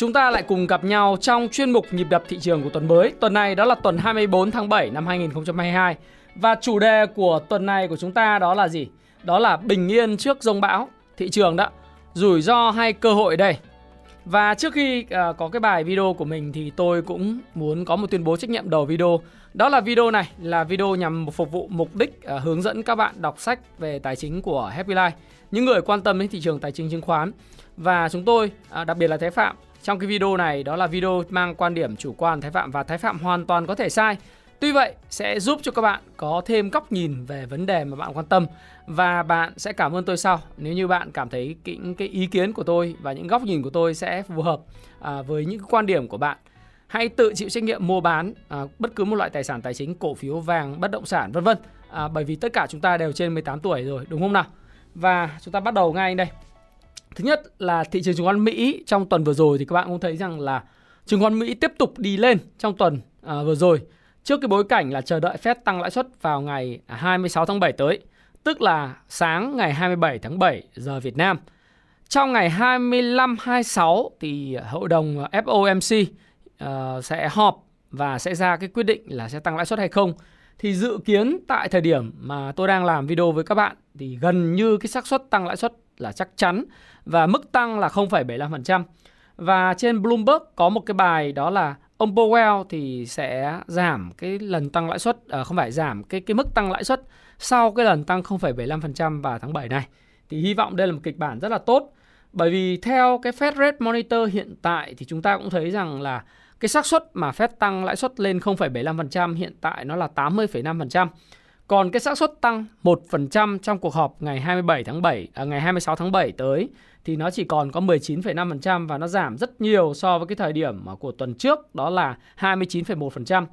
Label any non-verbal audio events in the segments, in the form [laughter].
Chúng ta lại cùng gặp nhau trong chuyên mục nhịp đập thị trường của tuần mới. Tuần này đó là tuần 24 tháng 7 năm 2022. Và chủ đề của tuần này của chúng ta đó là gì? Đó là bình yên trước rông bão thị trường đó. Rủi ro hay cơ hội đây? Và trước khi uh, có cái bài video của mình thì tôi cũng muốn có một tuyên bố trách nhiệm đầu video. Đó là video này là video nhằm phục vụ mục đích uh, hướng dẫn các bạn đọc sách về tài chính của Happy Life. Những người quan tâm đến thị trường tài chính chứng khoán. Và chúng tôi, uh, đặc biệt là thế Phạm, trong cái video này đó là video mang quan điểm chủ quan Thái Phạm và Thái Phạm hoàn toàn có thể sai. Tuy vậy sẽ giúp cho các bạn có thêm góc nhìn về vấn đề mà bạn quan tâm và bạn sẽ cảm ơn tôi sau nếu như bạn cảm thấy cái, cái ý kiến của tôi và những góc nhìn của tôi sẽ phù hợp à, với những quan điểm của bạn. Hãy tự chịu trách nhiệm mua bán à, bất cứ một loại tài sản tài chính, cổ phiếu, vàng, bất động sản vân vân. À, bởi vì tất cả chúng ta đều trên 18 tuổi rồi đúng không nào? Và chúng ta bắt đầu ngay đây. Thứ nhất là thị trường chứng khoán Mỹ trong tuần vừa rồi thì các bạn cũng thấy rằng là chứng khoán Mỹ tiếp tục đi lên trong tuần à, vừa rồi trước cái bối cảnh là chờ đợi Fed tăng lãi suất vào ngày à, 26 tháng 7 tới, tức là sáng ngày 27 tháng 7 giờ Việt Nam. Trong ngày 25 26 thì hội đồng FOMC uh, ờ, sẽ họp và sẽ ra cái quyết định là sẽ tăng lãi suất hay không. Thì dự kiến tại thời điểm mà tôi đang làm video với các bạn thì gần như cái xác suất tăng lãi suất là chắc chắn và mức tăng là 0,75%. Và trên Bloomberg có một cái bài đó là ông Powell thì sẽ giảm cái lần tăng lãi suất à, không phải giảm cái cái mức tăng lãi suất sau cái lần tăng 0,75% vào tháng 7 này. Thì hy vọng đây là một kịch bản rất là tốt. Bởi vì theo cái Fed Rate Monitor hiện tại thì chúng ta cũng thấy rằng là cái xác suất mà Fed tăng lãi suất lên 0,75% hiện tại nó là 80,5%. Còn cái xác suất tăng 1% trong cuộc họp ngày 27 tháng 7 à, ngày 26 tháng 7 tới thì nó chỉ còn có 19,5% và nó giảm rất nhiều so với cái thời điểm của tuần trước đó là 29,1%.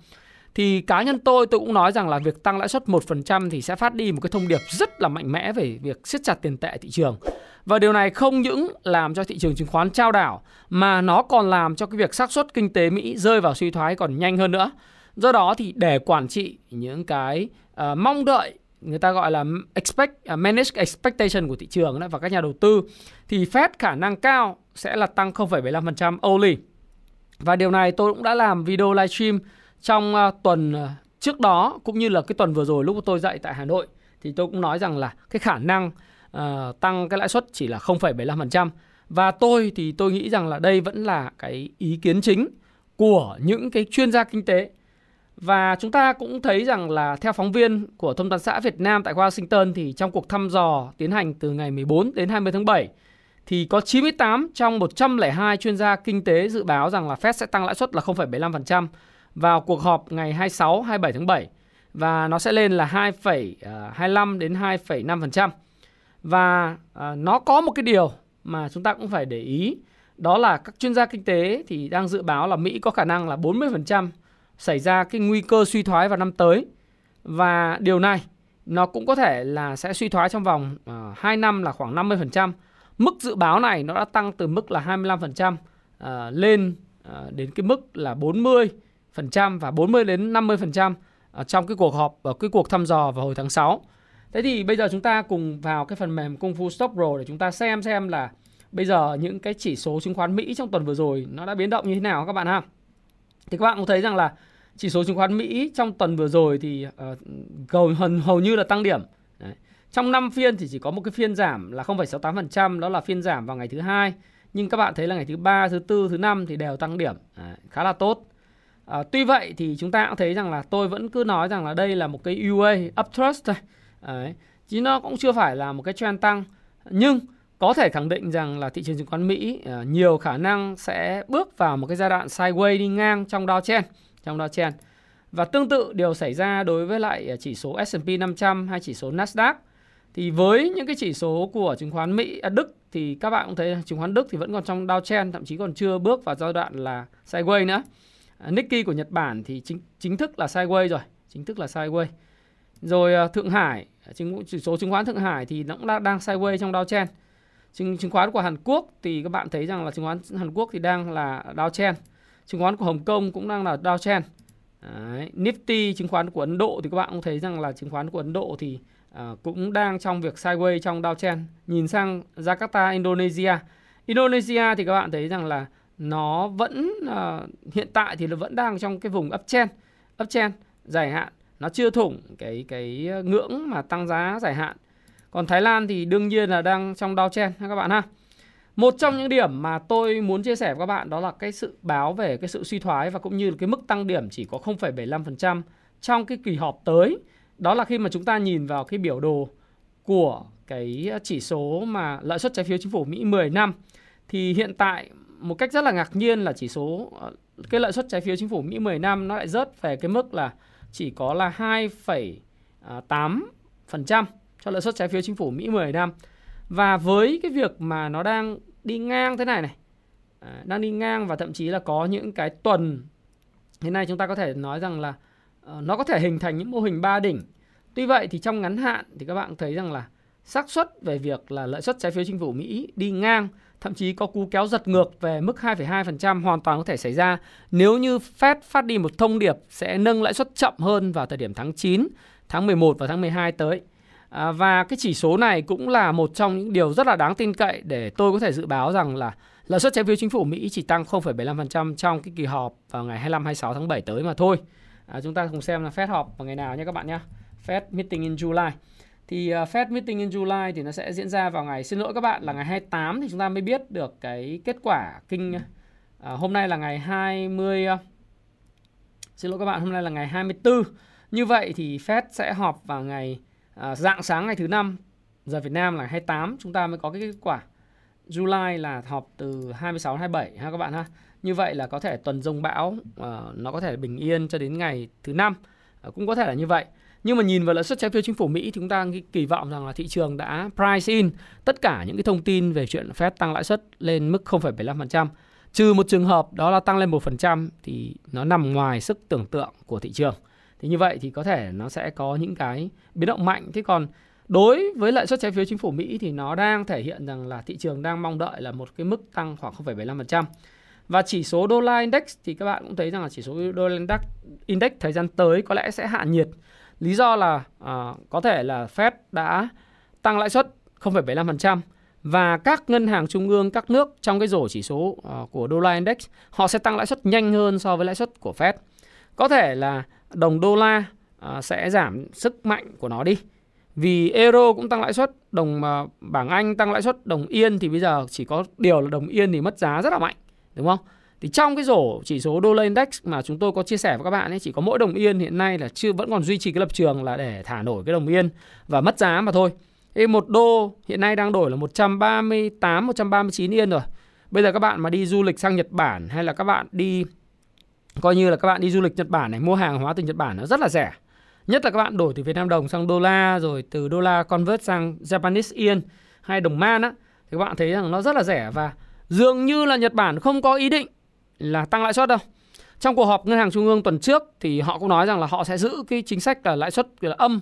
Thì cá nhân tôi tôi cũng nói rằng là việc tăng lãi suất 1% thì sẽ phát đi một cái thông điệp rất là mạnh mẽ về việc siết chặt tiền tệ thị trường. Và điều này không những làm cho thị trường chứng khoán trao đảo mà nó còn làm cho cái việc xác suất kinh tế Mỹ rơi vào suy thoái còn nhanh hơn nữa. Do đó thì để quản trị những cái uh, mong đợi người ta gọi là expect uh, manage expectation của thị trường đó, và các nhà đầu tư thì Fed khả năng cao sẽ là tăng 0,75% only. Và điều này tôi cũng đã làm video livestream trong uh, tuần uh, trước đó cũng như là cái tuần vừa rồi lúc tôi dạy tại Hà Nội thì tôi cũng nói rằng là cái khả năng uh, tăng cái lãi suất chỉ là 0,75% và tôi thì tôi nghĩ rằng là đây vẫn là cái ý kiến chính của những cái chuyên gia kinh tế và chúng ta cũng thấy rằng là theo phóng viên của Thông tấn xã Việt Nam tại Washington thì trong cuộc thăm dò tiến hành từ ngày 14 đến 20 tháng 7 thì có 98 trong 102 chuyên gia kinh tế dự báo rằng là Fed sẽ tăng lãi suất là 0,75% vào cuộc họp ngày 26 27 tháng 7 và nó sẽ lên là 2,25 à, đến 2,5%. Và à, nó có một cái điều mà chúng ta cũng phải để ý đó là các chuyên gia kinh tế thì đang dự báo là Mỹ có khả năng là 40% xảy ra cái nguy cơ suy thoái vào năm tới. Và điều này nó cũng có thể là sẽ suy thoái trong vòng ờ, uh, 2 năm là khoảng 50%. Mức dự báo này nó đã tăng từ mức là 25% uh, ờ, lên uh, đến cái mức là 40% và 40 đến 50% uh, trong cái cuộc họp và cái cuộc thăm dò vào hồi tháng 6. Thế thì bây giờ chúng ta cùng vào cái phần mềm Kung Fu Stop Pro để chúng ta xem xem là bây giờ những cái chỉ số chứng khoán Mỹ trong tuần vừa rồi nó đã biến động như thế nào các bạn ha. Thì các bạn cũng thấy rằng là chỉ số chứng khoán Mỹ trong tuần vừa rồi thì ờ, uh, hầu, hầu như là tăng điểm. Đấy. Trong 5 phiên thì chỉ có một cái phiên giảm là 0,68%, đó là phiên giảm vào ngày thứ hai. Nhưng các bạn thấy là ngày thứ ba, thứ tư, thứ năm thì đều tăng điểm, Đấy, khá là tốt. À, tuy vậy thì chúng ta cũng thấy rằng là tôi vẫn cứ nói rằng là đây là một cái UA uptrust thôi. Đấy. Chứ nó cũng chưa phải là một cái trend tăng. Nhưng có thể khẳng định rằng là thị trường chứng khoán Mỹ ờ, nhiều khả năng sẽ bước vào một cái giai đoạn sideways đi ngang trong downtrend trong downtrend. Và tương tự điều xảy ra đối với lại ờ, chỉ số S&P 500 hay chỉ số Nasdaq. Thì với những cái chỉ số của chứng khoán Mỹ, à, Đức thì các bạn cũng thấy chứng khoán Đức thì vẫn còn trong downtrend, thậm chí còn chưa bước vào giai đoạn là sideways nữa. À, Nikkei của Nhật Bản thì chính chính thức là sideways rồi, chính thức là sideways. Rồi ờ, Thượng Hải, chứng chỉ số chứng khoán Thượng Hải thì nó cũng đang, đang sideways trong downtrend. Chứng, chứng khoán của Hàn Quốc thì các bạn thấy rằng là chứng khoán Hàn Quốc thì đang là downtrend. Chứng khoán của Hồng Kông cũng đang là downtrend. Đấy. Nifty chứng khoán của Ấn Độ thì các bạn cũng thấy rằng là chứng khoán của Ấn Độ thì uh, cũng đang trong việc sideways trong downtrend. Nhìn sang Jakarta Indonesia. Indonesia thì các bạn thấy rằng là nó vẫn uh, hiện tại thì nó vẫn đang trong cái vùng uptrend, uptrend dài hạn. Nó chưa thủng cái cái à, ngưỡng mà tăng giá dài hạn. Còn Thái Lan thì đương nhiên là đang trong downtrend các bạn ha. Một trong những điểm mà tôi muốn chia sẻ với các bạn đó là cái sự báo về cái sự suy thoái và cũng như là cái mức tăng điểm chỉ có 0,75% trong cái kỳ họp tới. Đó là khi mà chúng ta nhìn vào cái biểu đồ của cái chỉ số mà lợi suất trái phiếu chính phủ Mỹ 10 năm thì hiện tại một cách rất là ngạc nhiên là chỉ số ờ, cái lợi suất trái phiếu chính phủ Mỹ 10 năm nó lại rớt về cái mức là chỉ có là 2,8% cho lợi suất trái phiếu chính phủ Mỹ 10 năm. Và với cái việc mà nó đang đi ngang thế này này, à, đang đi ngang và thậm chí là có những cái tuần thế này chúng ta có thể nói rằng là uh, nó có thể hình thành những mô hình ba đỉnh. Tuy vậy thì trong ngắn hạn thì các bạn thấy rằng là xác suất về việc là lợi suất trái phiếu chính phủ Mỹ đi ngang thậm chí có cú kéo giật ngược về mức 2,2% hoàn toàn có thể xảy ra nếu như Fed phát đi một thông điệp sẽ nâng lãi suất chậm hơn vào thời điểm tháng 9, tháng 11 và tháng 12 tới. À, và cái chỉ số này cũng là một trong những điều rất là đáng tin cậy để tôi có thể dự báo rằng là lợi suất trái phiếu chính phủ Mỹ chỉ tăng 0,75% trong cái kỳ họp vào ngày 25 26 tháng 7 tới mà thôi. À, chúng ta cùng xem là Fed họp vào ngày nào nhé các bạn nhé. Fed meeting in July. Thì uh, Fed meeting in July thì nó sẽ diễn ra vào ngày xin lỗi các bạn là ngày 28 thì chúng ta mới biết được cái kết quả kinh à, hôm nay là ngày 20 uh, à, xin lỗi các bạn hôm nay là ngày 24. Như vậy thì Fed sẽ họp vào ngày à, dạng sáng ngày thứ năm giờ Việt Nam là 28 chúng ta mới có cái kết quả. July là họp từ 26 đến 27 ha các bạn ha. Như vậy là có thể tuần rông bão uh, nó có thể bình yên cho đến ngày thứ năm uh, cũng có thể là như vậy. Nhưng mà nhìn vào lãi suất trái phiếu chính phủ Mỹ thì chúng ta kỳ vọng rằng là thị trường đã price in tất cả những cái thông tin về chuyện Fed tăng lãi suất lên mức 0,75%. Trừ một trường hợp đó là tăng lên 1% thì nó nằm ngoài sức tưởng tượng của thị trường. Thì như vậy thì có thể nó sẽ có những cái biến động mạnh. Thế còn đối với lãi suất trái phiếu chính phủ Mỹ thì nó đang thể hiện rằng là thị trường đang mong đợi là một cái mức tăng khoảng 0,75%. Và chỉ số đô la index thì các bạn cũng thấy rằng là chỉ số đô la index, index thời gian tới có lẽ sẽ hạ nhiệt. Lý do là à, có thể là Fed đã tăng lãi suất 0,75% và các ngân hàng trung ương các nước trong cái rổ chỉ số à, của đô la index họ sẽ tăng lãi suất nhanh hơn so với lãi suất của Fed. Có thể là đồng đô la à, sẽ giảm sức mạnh của nó đi. Vì euro cũng tăng lãi suất, đồng à, bảng Anh tăng lãi suất, đồng yên thì bây giờ chỉ có điều là đồng yên thì mất giá rất là mạnh, đúng không? Thì trong cái rổ chỉ số đô la index mà chúng tôi có chia sẻ với các bạn ấy chỉ có mỗi đồng yên hiện nay là chưa vẫn còn duy trì cái lập trường là để thả nổi cái đồng yên và mất giá mà thôi. Ê, một đô hiện nay đang đổi là 138 139 yên rồi. Bây giờ các bạn mà đi du lịch sang Nhật Bản hay là các bạn đi coi như là các bạn đi du lịch Nhật Bản này, mua hàng hóa từ Nhật Bản nó rất là rẻ. Nhất là các bạn đổi từ Việt Nam đồng sang đô la, rồi từ đô la convert sang Japanese yen hay đồng man á, thì các bạn thấy rằng nó rất là rẻ và dường như là Nhật Bản không có ý định là tăng lãi suất đâu. Trong cuộc họp ngân hàng trung ương tuần trước thì họ cũng nói rằng là họ sẽ giữ cái chính sách là lãi suất là âm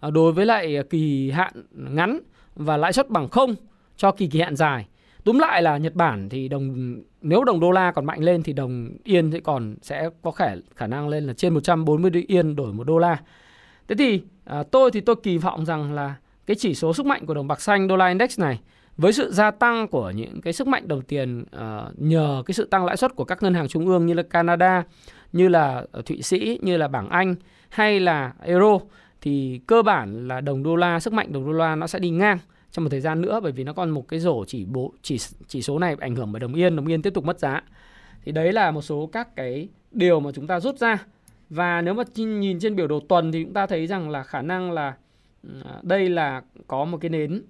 à, đối với lại à, kỳ hạn ngắn và lãi suất bằng không cho kỳ kỳ hạn dài. Túm lại là Nhật Bản thì đồng nếu đồng đô la còn mạnh lên thì đồng yên sẽ còn sẽ có khả khả năng lên là trên 140 yên đổi một đô la. Thế thì à, tôi thì tôi kỳ vọng rằng là cái chỉ số sức mạnh của đồng bạc xanh đô la index này với sự gia tăng của những cái sức mạnh đồng tiền à, nhờ cái sự tăng lãi suất của các ngân hàng trung ương như là Canada, như là à, Thụy Sĩ, như là bảng Anh hay là euro thì cơ bản là đồng đô la sức mạnh đồng đô la nó sẽ đi ngang trong một thời gian nữa bởi vì nó còn một cái rổ chỉ bộ chỉ chỉ số này ảnh hưởng bởi đồng yên, đồng yên tiếp tục mất giá. Thì đấy là một số các cái điều mà chúng ta rút ra. Và nếu mà nhìn trên biểu đồ tuần thì chúng ta thấy rằng là khả năng là à, đây là có một cái nến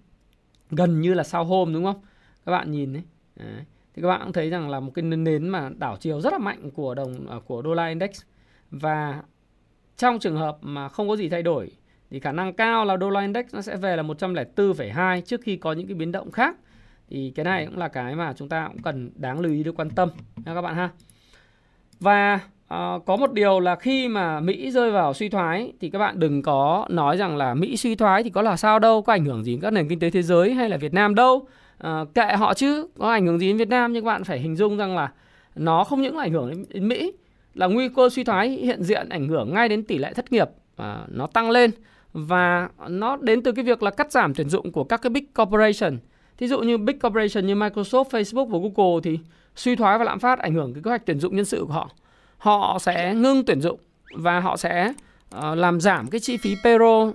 gần như là sau hôm đúng không? Các bạn nhìn đấy. đấy. Thì các bạn cũng thấy rằng là một cái nến mà đảo chiều rất là mạnh của đồng à, của đô la index và trong trường hợp mà không có gì thay đổi thì khả năng cao là đô la index nó sẽ về là 104,2 trước khi có những cái biến động khác. Thì cái này cũng là cái mà chúng ta cũng cần đáng lưu ý để quan tâm nha các bạn ha. Và Uh, có một điều là khi mà Mỹ rơi vào suy thoái thì các bạn đừng có nói rằng là Mỹ suy thoái thì có là sao đâu, có ảnh hưởng gì đến các nền kinh tế thế giới hay là Việt Nam đâu. À, kệ họ chứ, có ảnh hưởng gì đến Việt Nam nhưng các bạn phải hình dung rằng là nó không những là ảnh hưởng đến, đến Mỹ là nguy cơ suy thoái hiện diện ảnh hưởng ngay đến tỷ lệ thất nghiệp à, nó tăng lên và nó đến từ cái việc là cắt giảm tuyển dụng của các cái big corporation. Thí dụ như big corporation như Microsoft, Facebook và Google thì suy thoái và lạm phát ảnh hưởng cái kế hoạch tuyển dụng nhân sự của họ. Họ sẽ ngưng tuyển dụng và họ sẽ uh, làm giảm cái chi phí payroll uh,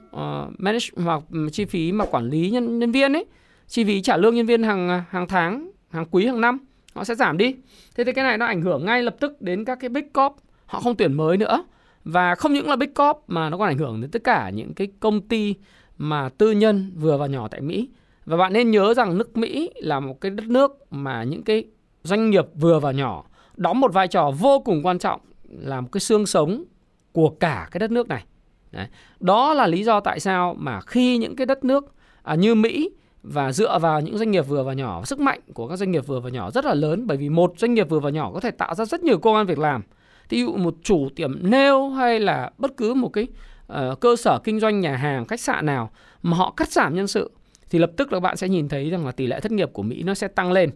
manage hoặc chi phí mà quản lý nhân nhân viên ấy, chi phí trả lương nhân viên hàng hàng tháng, hàng quý, hàng năm họ sẽ giảm đi. Thế thì cái này nó ảnh hưởng ngay lập tức đến các cái big corp, họ không tuyển mới nữa. Và không những là big corp mà nó còn ảnh hưởng đến tất cả những cái công ty mà tư nhân vừa và nhỏ tại Mỹ. Và bạn nên nhớ rằng nước Mỹ là một cái đất nước mà những cái doanh nghiệp vừa và nhỏ đóng một vai trò vô cùng quan trọng là một cái xương sống của cả cái đất nước này. Đấy. Đó là lý do tại sao mà khi những cái đất nước à, như Mỹ và dựa vào những doanh nghiệp vừa và nhỏ, sức mạnh của các doanh nghiệp vừa và nhỏ rất là lớn bởi vì một doanh nghiệp vừa và nhỏ có thể tạo ra rất nhiều công an việc làm. Ví dụ một chủ tiệm nail hay là bất cứ một cái uh, cơ sở kinh doanh nhà hàng, khách sạn nào mà họ cắt giảm nhân sự thì lập tức là bạn sẽ nhìn thấy rằng là tỷ lệ thất nghiệp của Mỹ nó sẽ tăng lên.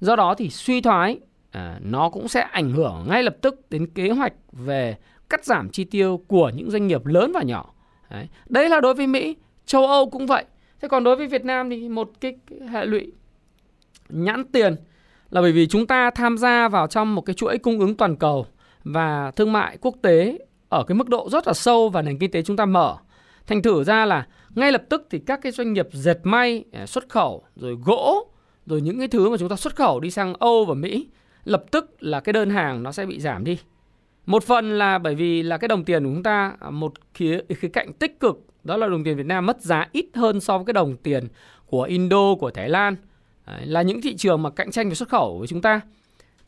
Do đó thì suy thoái uh, nó cũng sẽ ảnh hưởng ngay lập tức đến kế hoạch về cắt giảm chi tiêu của những doanh nghiệp lớn và nhỏ. Đấy, Đấy là đối với Mỹ, châu Âu cũng vậy. Thế còn đối với Việt Nam thì một cái hệ lụy nhãn tiền là bởi vì chúng ta tham gia vào trong một cái chuỗi cung ứng toàn cầu và thương mại quốc tế ở cái mức độ rất là sâu và nền kinh tế chúng ta mở. Thành thử ra là ngay lập tức thì các cái doanh nghiệp dệt may, à, xuất khẩu, rồi gỗ, rồi những cái thứ mà chúng ta xuất khẩu đi sang Âu và Mỹ, lập tức là cái đơn hàng nó sẽ bị giảm đi. Một phần là bởi vì là cái đồng tiền của chúng ta à, một khía khía cạnh tích cực đó là đồng tiền Việt Nam mất giá ít hơn so với cái đồng tiền của Indo, của Thái Lan. Đấy, là những thị trường mà cạnh tranh về xuất khẩu với chúng ta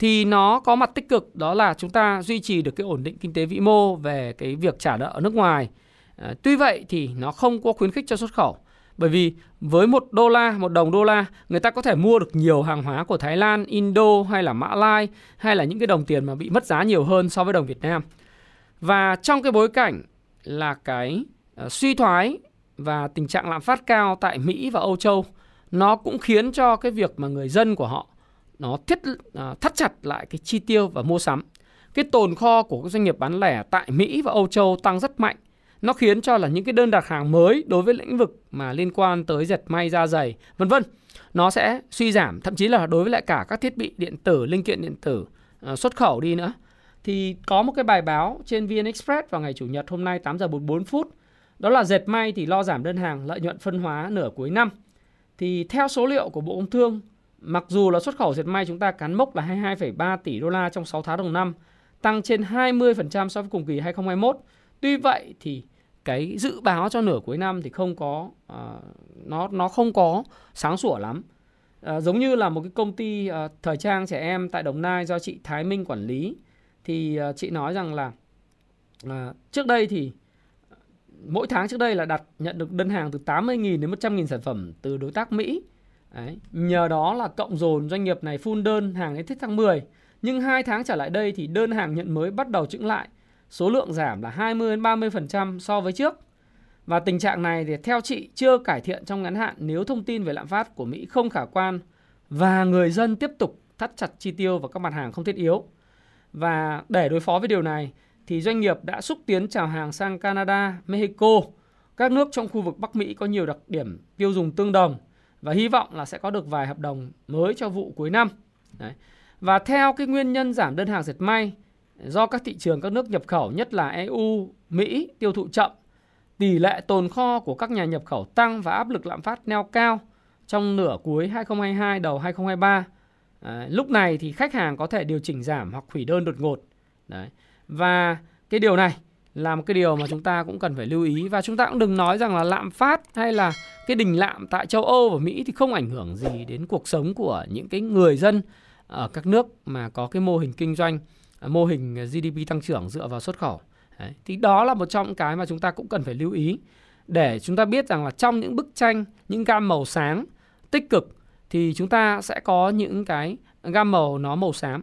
thì nó có mặt tích cực đó là chúng ta duy trì được cái ổn định kinh tế vĩ mô về cái việc trả nợ ở nước ngoài. À, tuy vậy thì nó không có khuyến khích cho xuất khẩu. Bởi vì với một đô la, một đồng đô la, người ta có thể mua được nhiều hàng hóa của Thái Lan, Indo hay là Mã Lai hay là những cái đồng tiền mà bị mất giá nhiều hơn so với đồng Việt Nam. Và trong cái bối cảnh là cái uh, suy thoái và tình trạng lạm phát cao tại Mỹ và Âu Châu, nó cũng khiến cho cái việc mà người dân của họ nó thiết uh, thắt chặt lại cái chi tiêu và mua sắm. Cái tồn kho của các doanh nghiệp bán lẻ tại Mỹ và Âu Châu tăng rất mạnh. Nó khiến cho là những cái đơn đặt hàng mới đối với lĩnh vực mà liên quan tới dệt may da dày vân vân nó sẽ suy giảm. Thậm chí là đối với lại cả các thiết bị điện tử linh kiện điện tử uh, xuất khẩu đi nữa. Thì có một cái bài báo trên VN Express vào ngày chủ nhật hôm nay 8 giờ 44 phút. Đó là dệt may thì lo giảm đơn hàng lợi nhuận phân hóa nửa cuối năm. Thì theo số liệu của Bộ Công Thương mặc dù là xuất khẩu dệt may chúng ta cán mốc là 22,3 tỷ đô la trong 6 tháng đầu năm tăng trên 20% so với cùng kỳ 2021 tuy vậy thì cái dự báo cho nửa cuối năm thì không có uh, nó nó không có sáng sủa lắm uh, giống như là một cái công ty uh, thời trang trẻ em tại Đồng Nai do chị Thái Minh quản lý thì uh, chị nói rằng là uh, trước đây thì mỗi tháng trước đây là đặt nhận được đơn hàng từ 80.000 đến 100.000 sản phẩm từ đối tác Mỹ. Đấy. Nhờ đó là cộng dồn doanh nghiệp này phun đơn hàng đến hết tháng 10. Nhưng hai tháng trở lại đây thì đơn hàng nhận mới bắt đầu chững lại số lượng giảm là 20 đến 30% so với trước. Và tình trạng này thì theo chị chưa cải thiện trong ngắn hạn nếu thông tin về lạm phát của Mỹ không khả quan và người dân tiếp tục thắt chặt chi tiêu vào các mặt hàng không thiết yếu. Và để đối phó với điều này thì doanh nghiệp đã xúc tiến chào hàng sang Canada, Mexico, các nước trong khu vực Bắc Mỹ có nhiều đặc điểm tiêu dùng tương đồng và hy vọng là sẽ có được vài hợp đồng mới cho vụ cuối năm. Đấy. Và theo cái nguyên nhân giảm đơn hàng dệt may do các thị trường các nước nhập khẩu nhất là EU, Mỹ tiêu thụ chậm, tỷ lệ tồn kho của các nhà nhập khẩu tăng và áp lực lạm phát neo cao trong nửa cuối 2022 đầu 2023. À, lúc này thì khách hàng có thể điều chỉnh giảm hoặc hủy đơn đột ngột. Đấy. Và cái điều này là một cái điều mà chúng ta cũng cần phải lưu ý và chúng ta cũng đừng nói rằng là lạm phát hay là cái đình lạm tại châu Âu và Mỹ thì không ảnh hưởng gì đến cuộc sống của những cái người dân ở các nước mà có cái mô hình kinh doanh à, mô hình GDP tăng trưởng dựa vào xuất khẩu. Đấy. Thì đó là một trong cái mà chúng ta cũng cần phải lưu ý để chúng ta biết rằng là trong những bức tranh, những gam màu sáng tích cực thì chúng ta sẽ có những cái gam màu nó màu xám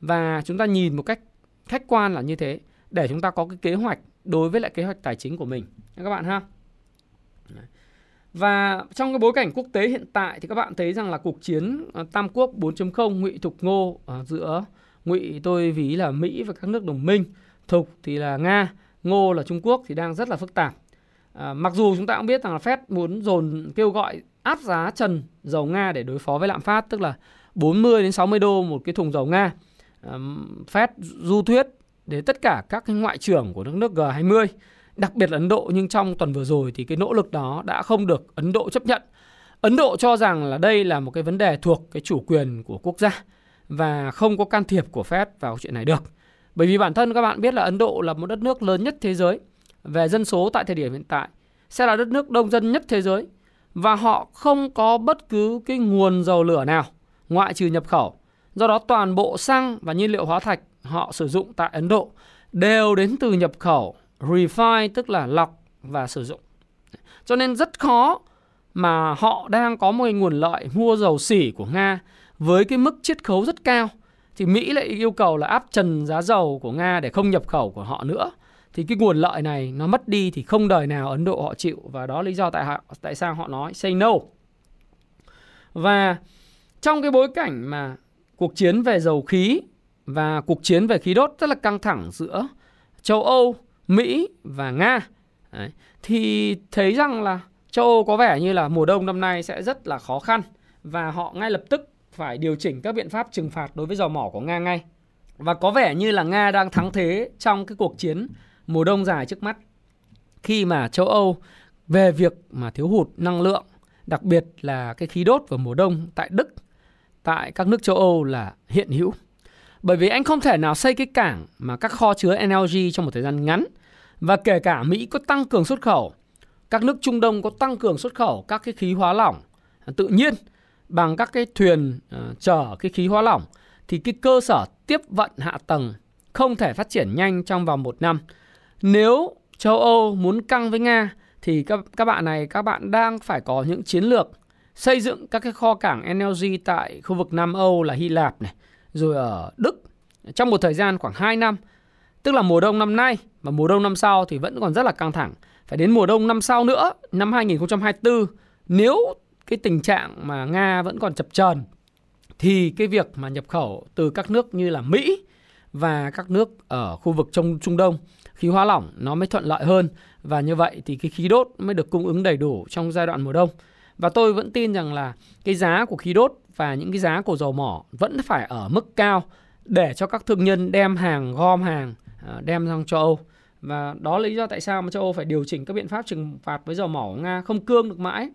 và chúng ta nhìn một cách khách quan là như thế để chúng ta có cái kế hoạch đối với lại kế hoạch tài chính của mình các bạn ha. Và trong cái bối cảnh quốc tế hiện tại thì các bạn thấy rằng là cuộc chiến ờ, Tam Quốc 4.0 ngụy Thục Ngô ờ, giữa ngụy tôi ví là Mỹ và các nước đồng minh, Thục thì là Nga, Ngô là Trung Quốc thì đang rất là phức tạp. À, mặc dù chúng ta cũng biết rằng là Fed muốn dồn kêu gọi áp giá trần dầu Nga để đối phó với lạm phát tức là 40 đến 60 đô một cái thùng dầu Nga. À, Fed du thuyết đến tất cả các cái ngoại trưởng của nước nước G20 đặc biệt là Ấn Độ nhưng trong tuần vừa rồi thì cái nỗ lực đó đã không được Ấn Độ chấp nhận. Ấn Độ cho rằng là đây là một cái vấn đề thuộc cái chủ quyền của quốc gia và không có can thiệp của Fed vào chuyện này được. Bởi vì bản thân các bạn biết là Ấn Độ là một đất nước lớn nhất thế giới về dân số tại thời điểm hiện tại, sẽ là đất nước đông dân nhất thế giới và họ không có bất cứ cái nguồn dầu lửa nào ngoại trừ nhập khẩu. Do đó toàn bộ xăng và nhiên liệu hóa thạch họ sử dụng tại Ấn Độ đều đến từ nhập khẩu refine tức là lọc và sử dụng. Cho nên rất khó mà họ đang có một nguồn lợi mua dầu xỉ của Nga với cái mức chiết khấu rất cao thì Mỹ lại yêu cầu là áp trần giá dầu của Nga để không nhập khẩu của họ nữa thì cái nguồn lợi này nó mất đi thì không đời nào Ấn Độ họ chịu và đó lý do tại họ, tại sao họ nói say no. Và trong cái bối cảnh mà cuộc chiến về dầu khí và cuộc chiến về khí đốt rất là căng thẳng giữa châu Âu, Mỹ và Nga Đấy. thì thấy rằng là châu Âu có vẻ như là mùa đông năm nay sẽ rất là khó khăn và họ ngay lập tức phải điều chỉnh các biện pháp trừng phạt đối với dầu mỏ của Nga ngay. Và có vẻ như là Nga đang thắng thế trong cái cuộc chiến mùa đông dài trước mắt. Khi mà châu Âu về việc mà thiếu hụt năng lượng, đặc biệt là cái khí đốt vào mùa đông tại Đức, tại các nước châu Âu là hiện hữu. Bởi vì anh không thể nào xây cái cảng mà các kho chứa LNG trong một thời gian ngắn và kể cả Mỹ có tăng cường xuất khẩu, các nước Trung Đông có tăng cường xuất khẩu các cái khí hóa lỏng tự nhiên bằng các cái thuyền uh, chở cái khí hóa lỏng thì cái cơ sở tiếp vận hạ tầng không thể phát triển nhanh trong vòng một năm. Nếu châu Âu muốn căng với Nga thì các các bạn này các bạn đang phải có những chiến lược xây dựng các cái kho cảng LNG tại khu vực Nam Âu là Hy Lạp này, rồi ở Đức trong một thời gian khoảng 2 năm. Tức là mùa đông năm nay và mùa đông năm sau thì vẫn còn rất là căng thẳng. Phải đến mùa đông năm sau nữa, năm 2024 nếu cái tình trạng mà Nga vẫn còn chập chờn thì cái việc mà nhập khẩu từ các nước như là Mỹ và các nước ở khu vực trong Trung Đông khí hóa lỏng nó mới thuận lợi hơn và như vậy thì cái khí đốt mới được cung ứng đầy đủ trong giai đoạn mùa đông. Và tôi vẫn tin rằng là cái giá của khí đốt và những cái giá của dầu mỏ vẫn phải ở mức cao để cho các thương nhân đem hàng gom hàng à, đem sang châu Âu. Và đó là lý do tại sao mà châu Âu phải điều chỉnh các biện pháp trừng phạt với dầu mỏ của Nga không cương được mãi.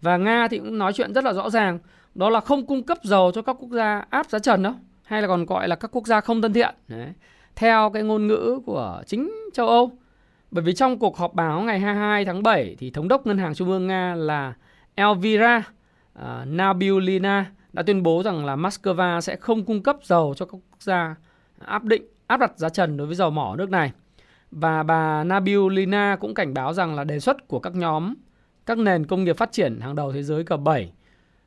Và Nga thì cũng nói chuyện rất là rõ ràng, đó là không cung cấp dầu cho các quốc gia áp giá trần đâu, hay là còn gọi là các quốc gia không thân thiện. Đấy. Theo cái ngôn ngữ của chính châu Âu. Bởi vì trong cuộc họp báo ngày 22 tháng 7 thì thống đốc ngân hàng trung ương Nga là Elvira Ờ, uh, Nabiulina đã tuyên bố rằng là Moscow sẽ không cung cấp dầu cho các quốc gia áp định áp đặt giá trần đối với dầu mỏ ở nước này. Và bà Nabiulina cũng cảnh báo rằng là đề xuất của các nhóm các nền công nghiệp phát triển hàng đầu thế giới G7 uh,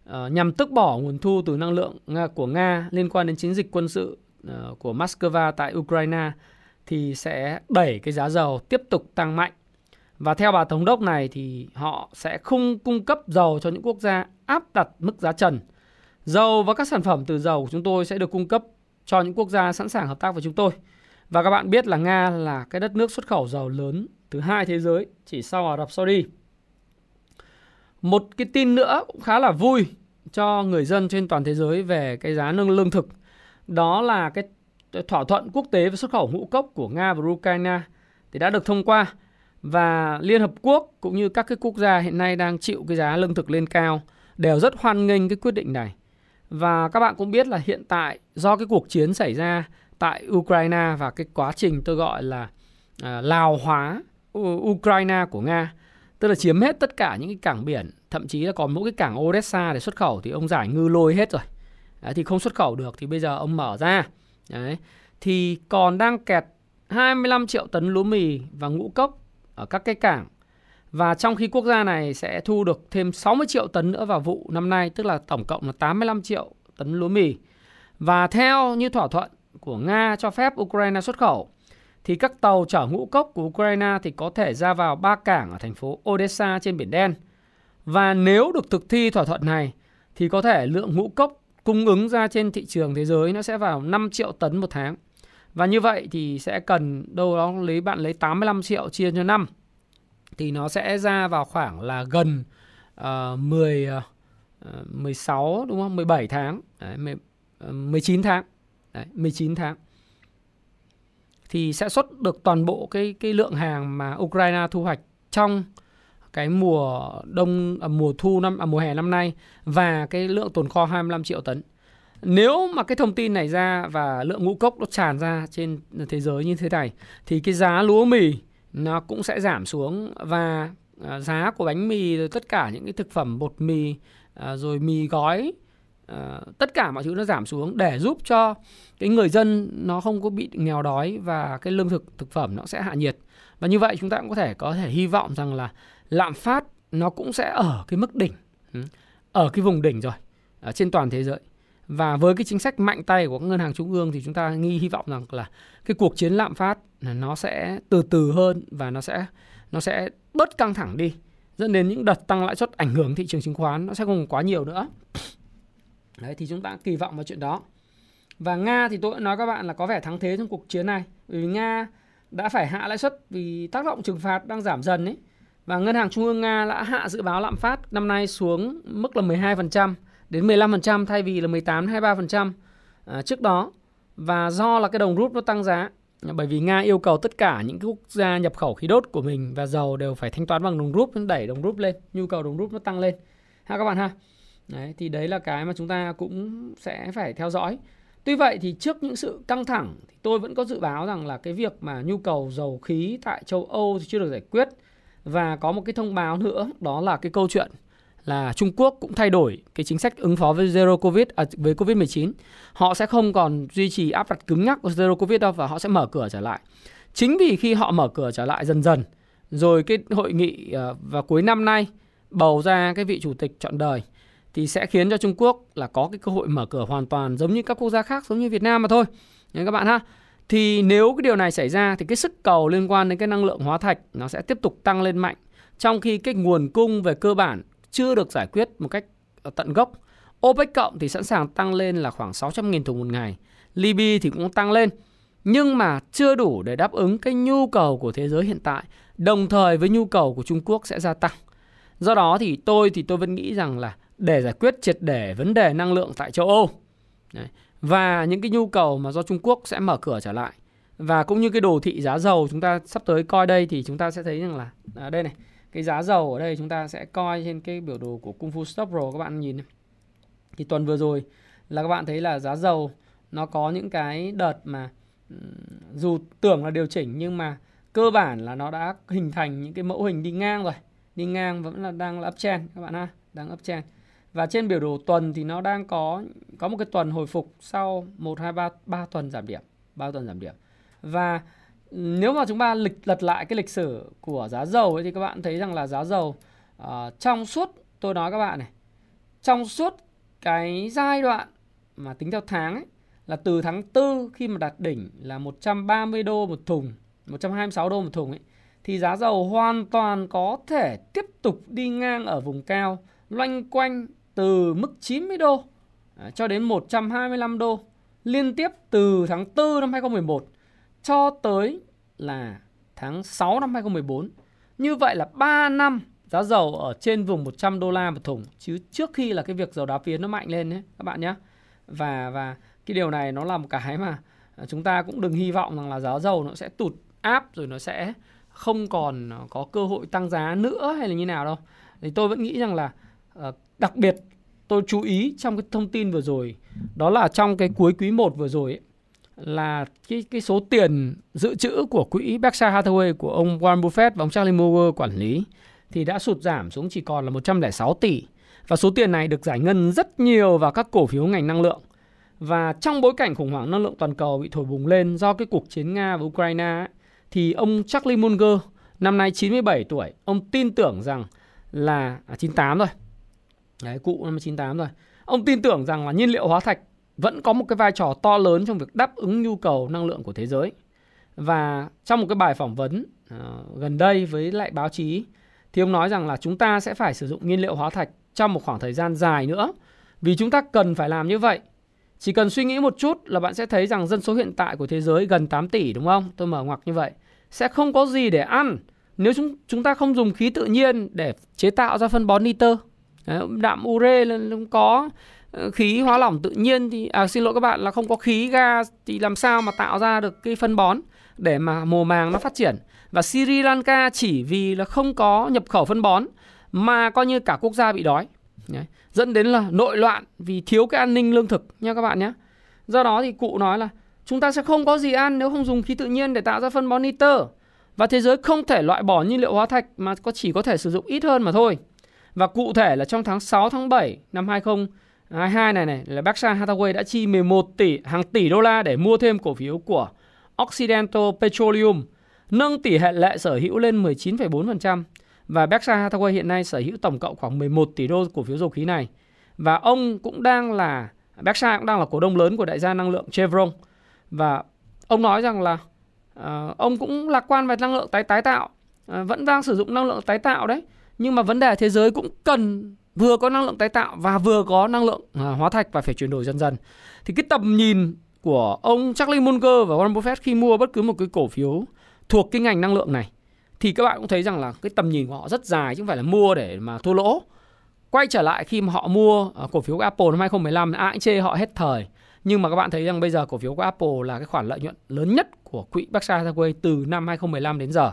ờ, nhằm tước bỏ nguồn thu từ năng lượng của Nga liên quan đến chiến dịch quân sự uh, của Moscow tại Ukraine thì sẽ đẩy cái giá dầu tiếp tục tăng mạnh. Và theo bà thống đốc này thì họ sẽ không cung cấp dầu cho những quốc gia áp đặt mức giá trần. Dầu và các sản phẩm từ dầu của chúng tôi sẽ được cung cấp cho những quốc gia sẵn sàng hợp tác với chúng tôi. Và các bạn biết là Nga là cái đất nước xuất khẩu dầu lớn thứ hai thế giới, chỉ sau Ả Rập Saudi. Một cái tin nữa cũng khá là vui cho người dân trên toàn thế giới về cái giá nâng lương thực. Đó là cái thỏa thuận quốc tế về xuất khẩu ngũ cốc của Nga và Ukraine thì đã được thông qua và Liên Hợp Quốc cũng như các cái quốc gia hiện nay đang chịu cái giá lương thực lên cao đều rất hoan nghênh cái quyết định này. Và các bạn cũng biết là hiện tại do cái cuộc chiến xảy ra tại Ukraine và cái quá trình tôi gọi là à, lào hóa Ukraine của Nga Tức là chiếm hết tất cả những cái cảng biển, thậm chí là còn mỗi cái cảng Odessa để xuất khẩu thì ông giải ngư lôi hết rồi. Đấy, thì không xuất khẩu được thì bây giờ ông mở ra. Đấy, thì còn đang kẹt 25 triệu tấn lúa mì và ngũ cốc ở các cái cảng. Và trong khi quốc gia này sẽ thu được thêm 60 triệu tấn nữa vào vụ năm nay, tức là tổng cộng là 85 triệu tấn lúa mì. Và theo như thỏa thuận của Nga cho phép Ukraine xuất khẩu thì các tàu chở ngũ cốc của Ukraine thì có thể ra vào ba cảng ở thành phố Odessa trên biển đen. Và nếu được thực thi thỏa thuận này thì có thể lượng ngũ cốc cung ứng ra trên thị trường thế giới nó sẽ vào 5 triệu tấn một tháng. Và như vậy thì sẽ cần đâu đó lấy bạn lấy 85 triệu chia cho năm thì nó sẽ ra vào khoảng là gần uh, 10 uh, 16 đúng không? 17 tháng. Đấy, 19 ờ, tháng. Đấy, 19 tháng. Thì sẽ xuất được toàn bộ cái cái lượng hàng mà Ukraine thu hoạch trong cái mùa đông à, mùa thu năm à, mùa hè năm nay và cái lượng tồn kho 25 triệu tấn. Nếu mà cái thông tin này ra và lượng ngũ cốc nó tràn ra trên thế giới như thế này thì cái giá lúa mì nó cũng sẽ giảm xuống và à, giá của bánh mì rồi tất cả những cái thực phẩm bột mì à, rồi mì gói à, tất cả mọi thứ nó giảm xuống để giúp cho cái người dân nó không có bị nghèo đói và cái lương thực thực phẩm nó sẽ hạ nhiệt. Và như vậy chúng ta cũng có thể có thể hy vọng rằng là lạm phát nó cũng sẽ ở cái mức đỉnh. Ừ, ở cái vùng đỉnh rồi, ở trên toàn thế giới và với cái chính sách mạnh tay của các ngân hàng trung ương thì chúng ta nghi, hy vọng rằng là cái cuộc chiến lạm phát nó sẽ từ từ hơn và nó sẽ nó sẽ bớt căng thẳng đi, dẫn đến những đợt tăng lãi suất ảnh hưởng thị trường chứng khoán nó sẽ không quá nhiều nữa. Đấy, thì chúng ta kỳ vọng vào chuyện đó. Và nga thì tôi đã nói các bạn là có vẻ thắng thế trong cuộc chiến này vì nga đã phải hạ lãi suất vì tác động trừng phạt đang giảm dần ấy. Và Ngân hàng Trung ương Nga đã hạ dự báo lạm phát năm nay xuống mức là 12% đến 15% thay vì là 18 23% à, trước đó. Và do là cái đồng rút nó tăng giá bởi vì Nga yêu cầu tất cả những quốc gia nhập khẩu khí đốt của mình và dầu đều phải thanh toán bằng đồng rút đẩy đồng rút lên, nhu cầu đồng rút nó tăng lên. Ha các bạn ha. Đấy, thì đấy là cái mà chúng ta cũng sẽ phải theo dõi. Tuy vậy thì trước những sự căng thẳng thì tôi vẫn có dự báo rằng là cái việc mà nhu cầu dầu khí tại châu Âu thì chưa được giải quyết và có một cái thông báo nữa đó là cái câu chuyện là Trung Quốc cũng thay đổi cái chính sách ứng phó với zero covid à, với Covid-19. Họ sẽ không còn duy trì áp đặt cứng nhắc của zero covid đâu và họ sẽ mở cửa trở lại. Chính vì khi họ mở cửa trở lại dần dần rồi cái hội nghị à, vào cuối năm nay bầu ra cái vị chủ tịch chọn đời thì sẽ khiến cho Trung Quốc là có cái cơ hội mở cửa hoàn toàn giống như các quốc gia khác giống như Việt Nam mà thôi. nên các bạn ha thì nếu cái điều này xảy ra thì cái sức cầu liên quan đến cái năng lượng hóa thạch nó sẽ tiếp tục tăng lên mạnh trong khi cái nguồn cung về cơ bản chưa được giải quyết một cách ờ, tận gốc. OPEC cộng thì sẵn sàng tăng lên là khoảng 600.000 thùng một ngày. Libya thì cũng tăng lên nhưng mà chưa đủ để đáp ứng cái nhu cầu của thế giới hiện tại đồng thời với nhu cầu của Trung Quốc sẽ gia tăng. Do đó thì tôi thì tôi vẫn nghĩ rằng là để giải quyết triệt để vấn đề năng lượng tại châu Âu đấy, và những cái nhu cầu mà do Trung Quốc sẽ mở cửa trở lại và cũng như cái đồ thị giá dầu chúng ta sắp tới coi đây thì chúng ta sẽ thấy rằng là à, đây này cái giá dầu ở đây chúng ta sẽ coi trên cái biểu đồ của Kung Fu Stop Pro các bạn nhìn thì tuần vừa rồi là các bạn thấy là giá dầu nó có những cái đợt mà dù tưởng là điều chỉnh nhưng mà cơ bản là nó đã hình thành những cái mẫu hình đi ngang rồi. Đi ngang vẫn là đang là uptrend các bạn ha đang uptrend. Và trên biểu đồ tuần thì nó đang có có một cái tuần hồi phục sau 1 2 3 3 tuần giảm điểm, 3 tuần giảm điểm. Và nếu mà chúng ta lịch lật lại cái lịch sử của giá dầu ấy thì các bạn thấy rằng là giá dầu uh, trong suốt tôi nói các bạn này, trong suốt cái giai đoạn mà tính theo tháng ấy là từ tháng 4 khi mà đạt đỉnh là 130 đô một thùng, 126 đô một thùng ấy thì giá dầu hoàn toàn có thể tiếp tục đi ngang ở vùng cao loanh quanh từ mức 90 đô à, cho đến 125 đô liên tiếp từ tháng 4 năm 2011 cho tới là tháng 6 năm 2014. Như vậy là 3 năm giá dầu ở trên vùng 100 đô la một thùng chứ trước khi là cái việc dầu đá phiến nó mạnh lên đấy các bạn nhé. Và và cái điều này nó là một cái mà chúng ta cũng đừng hy vọng rằng là giá dầu nó sẽ tụt áp rồi nó sẽ không còn có cơ hội tăng giá nữa hay là như nào đâu. Thì tôi vẫn nghĩ rằng là ờ, đặc biệt tôi chú ý trong cái thông tin vừa rồi đó là trong cái cuối quý 1 vừa rồi ấy, là cái cái số tiền dự trữ của quỹ Berkshire Hathaway của ông Warren Buffett và ông Charlie Munger quản lý thì đã sụt giảm xuống chỉ còn là 106 tỷ và số tiền này được giải ngân rất nhiều vào các cổ phiếu ngành năng lượng. Và trong bối cảnh khủng hoảng năng lượng toàn cầu bị thổi bùng lên do cái cuộc chiến Nga và Ukraine ấy, thì ông Charlie Munger năm nay 97 tuổi, ông tin tưởng rằng là à, 98 rồi Đấy, cụ năm 98 rồi. Ông tin tưởng rằng là nhiên liệu hóa thạch vẫn có một cái vai trò to lớn trong việc đáp ứng nhu cầu năng lượng của thế giới. Và trong một cái bài phỏng vấn uh, gần đây với lại báo chí thì ông nói rằng là chúng ta sẽ phải sử dụng nhiên liệu hóa thạch trong một khoảng thời gian dài nữa vì chúng ta cần phải làm như vậy. Chỉ cần suy nghĩ một chút là bạn sẽ thấy rằng dân số hiện tại của thế giới gần 8 tỷ đúng không? Tôi mở ngoặc như vậy. Sẽ không có gì để ăn nếu chúng chúng ta không dùng khí tự nhiên để chế tạo ra phân bón nitơ. Đạm ure là không có Ờ, khí hóa lỏng tự nhiên thì à xin lỗi các bạn là không có khí ga thì làm sao mà tạo ra được cái phân bón để mà mùa màng nó phát triển. Và Sri Lanka chỉ vì là không có nhập khẩu phân bón mà coi như cả quốc gia bị đói. Đấy. Dẫn đến là nội loạn vì thiếu cái an ninh lương thực nha các bạn nhé. Do đó thì cụ nói là chúng ta sẽ không có gì ăn nếu không dùng khí tự nhiên để tạo ra phân bón nitơ. Và thế giới không thể loại bỏ nhiên liệu hóa thạch mà có chỉ có thể sử dụng ít hơn mà thôi. Và cụ thể là trong tháng 6 tháng 7 năm 2022 này này là Berkshire Hathaway đã chi 11 tỷ hàng tỷ đô la để mua thêm cổ phiếu của Occidental Petroleum, nâng tỷ lệ sở hữu lên 19,4% và Berkshire Hathaway hiện nay sở hữu tổng cộng khoảng 11 tỷ đô cổ phiếu dầu khí này. Và ông cũng đang là Berkshire cũng đang là cổ đông lớn của đại gia năng lượng Chevron và ông nói rằng là uh, ông cũng lạc quan về năng lượng tái tái tạo, uh, vẫn đang sử dụng năng lượng tái tạo đấy. Nhưng mà vấn đề thế giới cũng cần vừa có năng lượng tái tạo và vừa có năng lượng à, hóa thạch và phải chuyển đổi dần dần. Thì cái tầm nhìn của ông Charlie Munger và Warren Buffett khi mua bất cứ một cái cổ phiếu thuộc cái ngành năng lượng này thì các bạn cũng thấy rằng là cái tầm nhìn của họ rất dài chứ không phải là mua để mà thua lỗ. Quay trở lại khi mà họ mua à, cổ phiếu của Apple năm 2015 ai cũng chê họ hết thời. Nhưng mà các bạn thấy rằng bây giờ cổ phiếu của Apple là cái khoản lợi nhuận lớn nhất của quỹ Berkshire Hathaway từ năm 2015 đến giờ.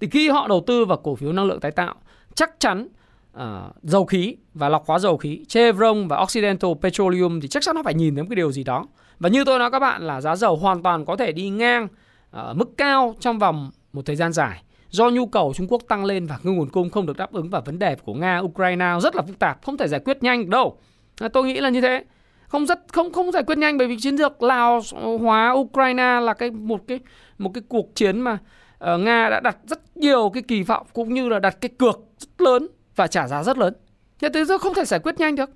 Thì khi họ đầu tư vào cổ phiếu năng lượng tái tạo, chắc chắn uh, dầu khí và lọc hóa dầu khí, Chevron và Occidental Petroleum thì chắc chắn nó phải nhìn đến cái điều gì đó. Và như tôi nói các bạn là giá dầu hoàn toàn có thể đi ngang uh, mức cao trong vòng một thời gian dài do nhu cầu Trung Quốc tăng lên và nguồn cung không được đáp ứng và vấn đề của Nga, Ukraine rất là phức tạp, không thể giải quyết nhanh đâu. Ờ, tôi nghĩ là như thế. Không rất không không giải quyết nhanh bởi vì chiến lược Lào hóa Ukraine là cái một cái một cái cuộc chiến mà uh, Nga đã đặt rất nhiều cái kỳ vọng cũng như là đặt cái cược rất lớn và trả giá rất lớn. Thế từ không thể giải quyết nhanh được.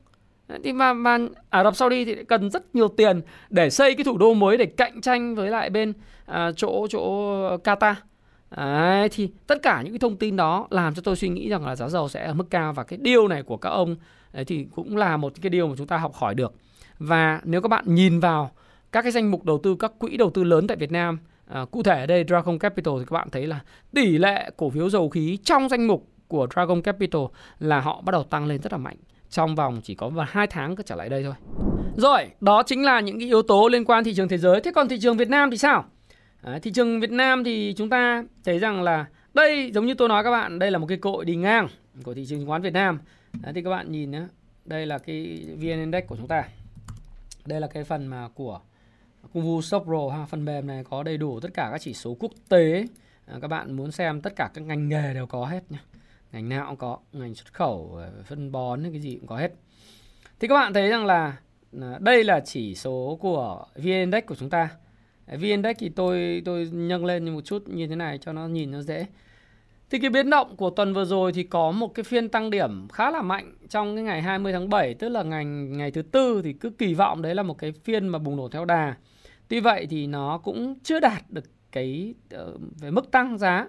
Thì mà, mà Ả Rập Saudi thì cần rất nhiều tiền để xây cái thủ đô mới để cạnh tranh với lại bên à, chỗ chỗ Qatar. Đấy, thì tất cả những cái thông tin đó làm cho tôi suy nghĩ rằng là giá dầu sẽ ở mức cao và cái điều này của các ông đấy thì cũng là một cái điều mà chúng ta học hỏi được. Và nếu các bạn nhìn vào các cái danh mục đầu tư các quỹ đầu tư lớn tại Việt Nam, à, cụ thể ở đây Dragon Capital thì các bạn thấy là tỷ lệ cổ phiếu dầu khí trong danh mục của Dragon Capital là họ bắt đầu tăng lên rất là mạnh trong vòng chỉ có vào 2 tháng cứ trở lại đây thôi. Rồi, đó chính là những cái yếu tố liên quan thị trường thế giới. Thế còn thị trường Việt Nam thì sao? À, thị trường Việt Nam thì chúng ta thấy rằng là đây giống như tôi nói các bạn đây là một cái cội đi ngang của thị trường chứng khoán Việt Nam. Đấy, thì các bạn nhìn nhé, đây là cái VN Index của chúng ta. Đây là cái phần mà của Cung Vu Stock Pro ha, phần mềm này có đầy đủ tất cả các chỉ số quốc tế. À, các bạn muốn xem tất cả các ngành nghề đều có hết nhé. Ngành nào cũng có, ngành xuất khẩu, ờ, phân bón cái gì cũng có hết. Thì các bạn thấy rằng là ờ, đây là chỉ số của VN Index của chúng ta. Ờ, VN-Index thì tôi tôi nâng lên một chút như thế này cho nó nhìn nó dễ. Thì cái biến động của tuần vừa rồi thì có một cái phiên tăng điểm khá là mạnh trong cái ngày 20 tháng 7 tức là ngày ngày thứ tư thì cứ kỳ vọng đấy là một cái phiên mà bùng nổ theo đà. Tuy vậy thì nó cũng chưa đạt được cái về mức tăng giá.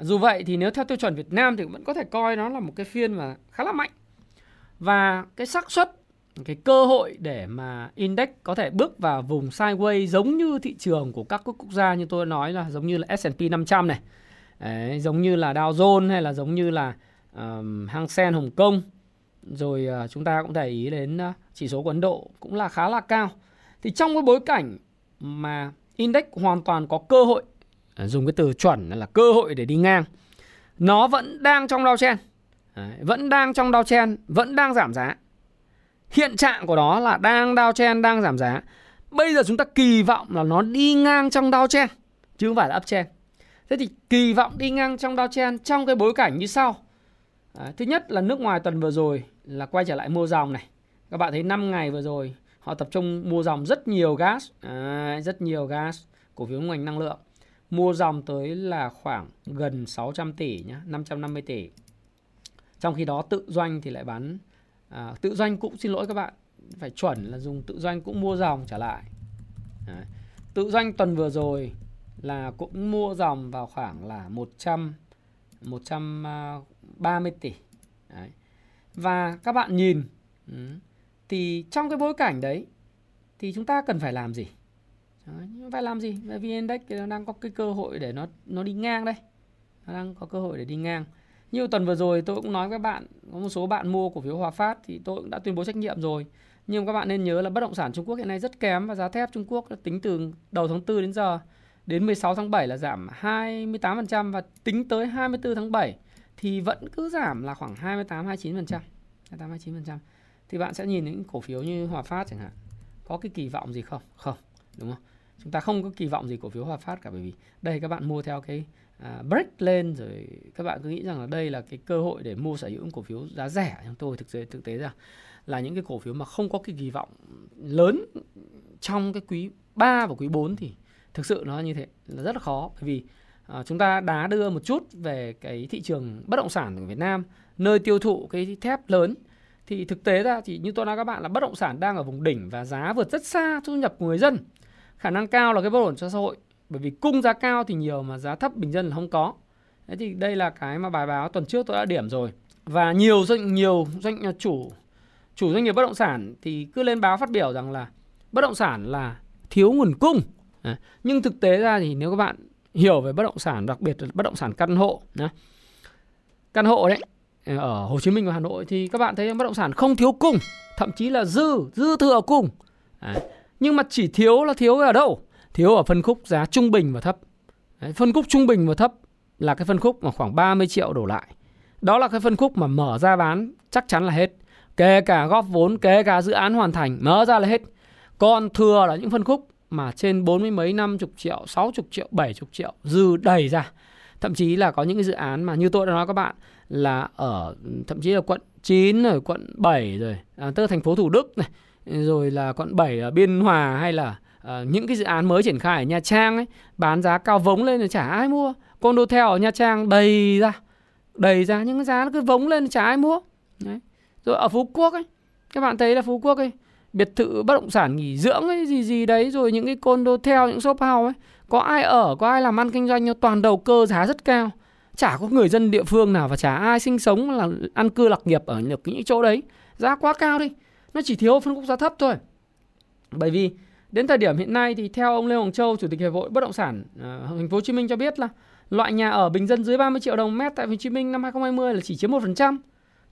Dù vậy thì nếu theo tiêu chuẩn Việt Nam thì vẫn có thể coi nó là một cái phiên mà khá là mạnh. Và cái xác suất cái cơ hội để mà index có thể bước vào vùng sideways giống như thị trường của các quốc gia như tôi nói là giống như là S&P 500 này. Đấy, giống như là Dow Jones hay là giống như là um, Hang Seng Hồng Kông. Rồi uh, chúng ta cũng để ý đến uh, chỉ số của Ấn Độ cũng là khá là cao. Thì trong cái bối cảnh mà index hoàn toàn có cơ hội Ờ, dùng cái từ chuẩn là cơ hội để đi ngang. Nó vẫn đang trong downtrend. Đấy, vẫn đang trong downtrend, vẫn đang giảm giá. Hiện trạng của nó là đang downtrend đang giảm giá. Bây giờ chúng ta kỳ vọng là nó đi ngang trong downtrend chứ không phải là up chen thế thì kỳ vọng đi ngang trong downtrend trong cái bối cảnh như sau. À, thứ nhất là nước ngoài tuần vừa rồi là quay trở lại mua dòng này. Các bạn thấy 5 ngày vừa rồi họ tập trung mua dòng rất nhiều gas. À, rất nhiều gas cổ phiếu ngành năng lượng mua dòng tới là khoảng gần 600 tỷ nhá 550 tỷ trong khi đó tự doanh thì lại bán à, tự doanh cũng xin lỗi các bạn phải chuẩn là dùng tự doanh cũng mua dòng trở lại Đấy. tự doanh tuần vừa rồi là cũng mua dòng vào khoảng là 100 130 à, tỷ đấy. và các bạn nhìn ừ, thì trong cái bối cảnh đấy thì chúng ta cần phải làm gì đấy, phải làm gì bởi vì index nó đang có cái cơ hội để nó nó đi ngang đây nó đang có cơ hội để đi ngang như tuần vừa rồi tôi cũng nói với bạn có một số bạn mua cổ phiếu Hòa Phát thì tôi cũng đã tuyên bố trách nhiệm rồi nhưng các bạn nên nhớ là bất động sản Trung Quốc hiện nay rất kém và giá thép Trung Quốc tính từ đầu tháng 4 đến giờ đến 16 tháng 7 là giảm 28% và tính tới 24 tháng 7 thì vẫn cứ giảm là khoảng 28 29%. 28 29%. Thì bạn sẽ nhìn những cổ phiếu như Hòa Phát chẳng hạn. Có cái kỳ vọng gì không? Không, đúng không? Chúng ta không có kỳ vọng gì cổ phiếu Hòa Phát cả bởi vì đây các bạn mua theo cái à, break lên rồi các bạn cứ nghĩ rằng là đây là cái cơ hội để mua sở hữu cổ phiếu giá rẻ. Nhưng tôi thực tế thực tế ra là những cái cổ phiếu mà không có cái kỳ vọng lớn trong cái quý 3 và quý 4 thì thực sự nó như thế là rất là khó. Bởi vì à, chúng ta đá đưa một chút về cái thị trường bất động sản của Việt Nam nơi tiêu thụ cái thép lớn. Thì thực tế ra thì như tôi nói các bạn là bất động sản đang ở vùng đỉnh và giá vượt rất xa thu nhập của người dân khả năng cao là cái bất ổn cho xã hội. Bởi vì cung giá cao thì nhiều mà giá thấp bình dân là không có. Thế thì đây là cái mà bài báo tuần trước tôi đã điểm rồi. Và nhiều doanh nhiều doanh à, chủ chủ doanh nghiệp bất động sản thì cứ lên báo phát biểu rằng là bất động sản là thiếu nguồn cung. Nhưng thực tế ra thì nếu các bạn hiểu về bất động sản, đặc biệt là bất động sản căn hộ căn hộ đấy ờ, ở Hồ Chí Minh và Hà Nội thì các bạn thấy bất động sản không thiếu cung. Thậm chí là dư dư thừa cung nhưng mà chỉ thiếu là thiếu ở đâu thiếu ở phân khúc giá trung bình và thấp đấy. phân khúc trung bình và thấp là cái phân khúc mà khoảng 30 triệu đổ lại đó là cái phân khúc mà mở ra bán chắc chắn là hết kể cả góp vốn kể cả dự án hoàn thành mở ra là hết còn thừa là những phân khúc mà trên bốn mươi mấy năm chục triệu, 60 triệu, 70 triệu dư đầy ra. Thậm chí là có những cái dự án mà như tôi đã nói các bạn là ở thậm chí là quận 9 rồi quận 7 rồi, à, tức là thành phố Thủ Đức này, rồi là quận 7 ở Biên Hòa hay là uh, những cái dự án mới triển khai ở Nha Trang ấy, bán giá cao vống lên thì chả ai mua. Condotel ở Nha Trang đầy ra, đầy ra những cái giá nó cứ vống lên thì chả ai mua. Đấy. Rồi ở Phú Quốc ấy, các bạn thấy là Phú Quốc ấy biệt thự bất động sản nghỉ dưỡng ấy gì gì đấy rồi những cái condotel theo những shop house ấy có ai ở có ai làm ăn kinh doanh toàn đầu cơ giá rất cao chả có người dân địa phương nào và chả ai sinh sống là ăn cư lạc nghiệp ở những chỗ đấy giá quá cao đi nó chỉ thiếu phân khúc giá thấp thôi bởi vì đến thời điểm hiện nay thì theo ông Lê Hoàng Châu chủ tịch hiệp hội bất động sản uh, thành phố Hồ Chí Minh cho biết là loại nhà ở bình dân dưới 30 triệu đồng mét tại Hồ Chí Minh năm 2020 là chỉ chiếm 1%.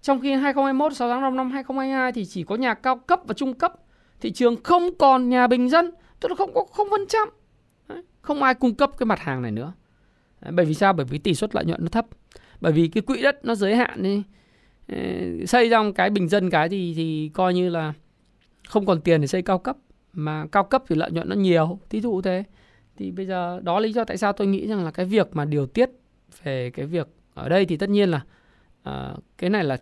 Trong khi 2021 6 tháng 5 năm 2022 thì chỉ có nhà cao cấp và trung cấp. Thị trường không còn nhà bình dân, tức là không có không phần trăm. Không ai cung cấp cái mặt hàng này nữa. Bởi vì sao? Bởi vì tỷ suất lợi nhuận nó thấp. Bởi vì cái quỹ đất nó giới hạn đi. Ờ, xây xong cái bình dân cái thì thì coi như là không còn tiền để xây cao cấp mà cao cấp thì lợi nhuận nó nhiều. Thí dụ thế. Thì bây giờ đó lý do tại sao tôi nghĩ rằng là cái việc mà điều tiết về cái việc ở đây thì tất nhiên là uh, cái này là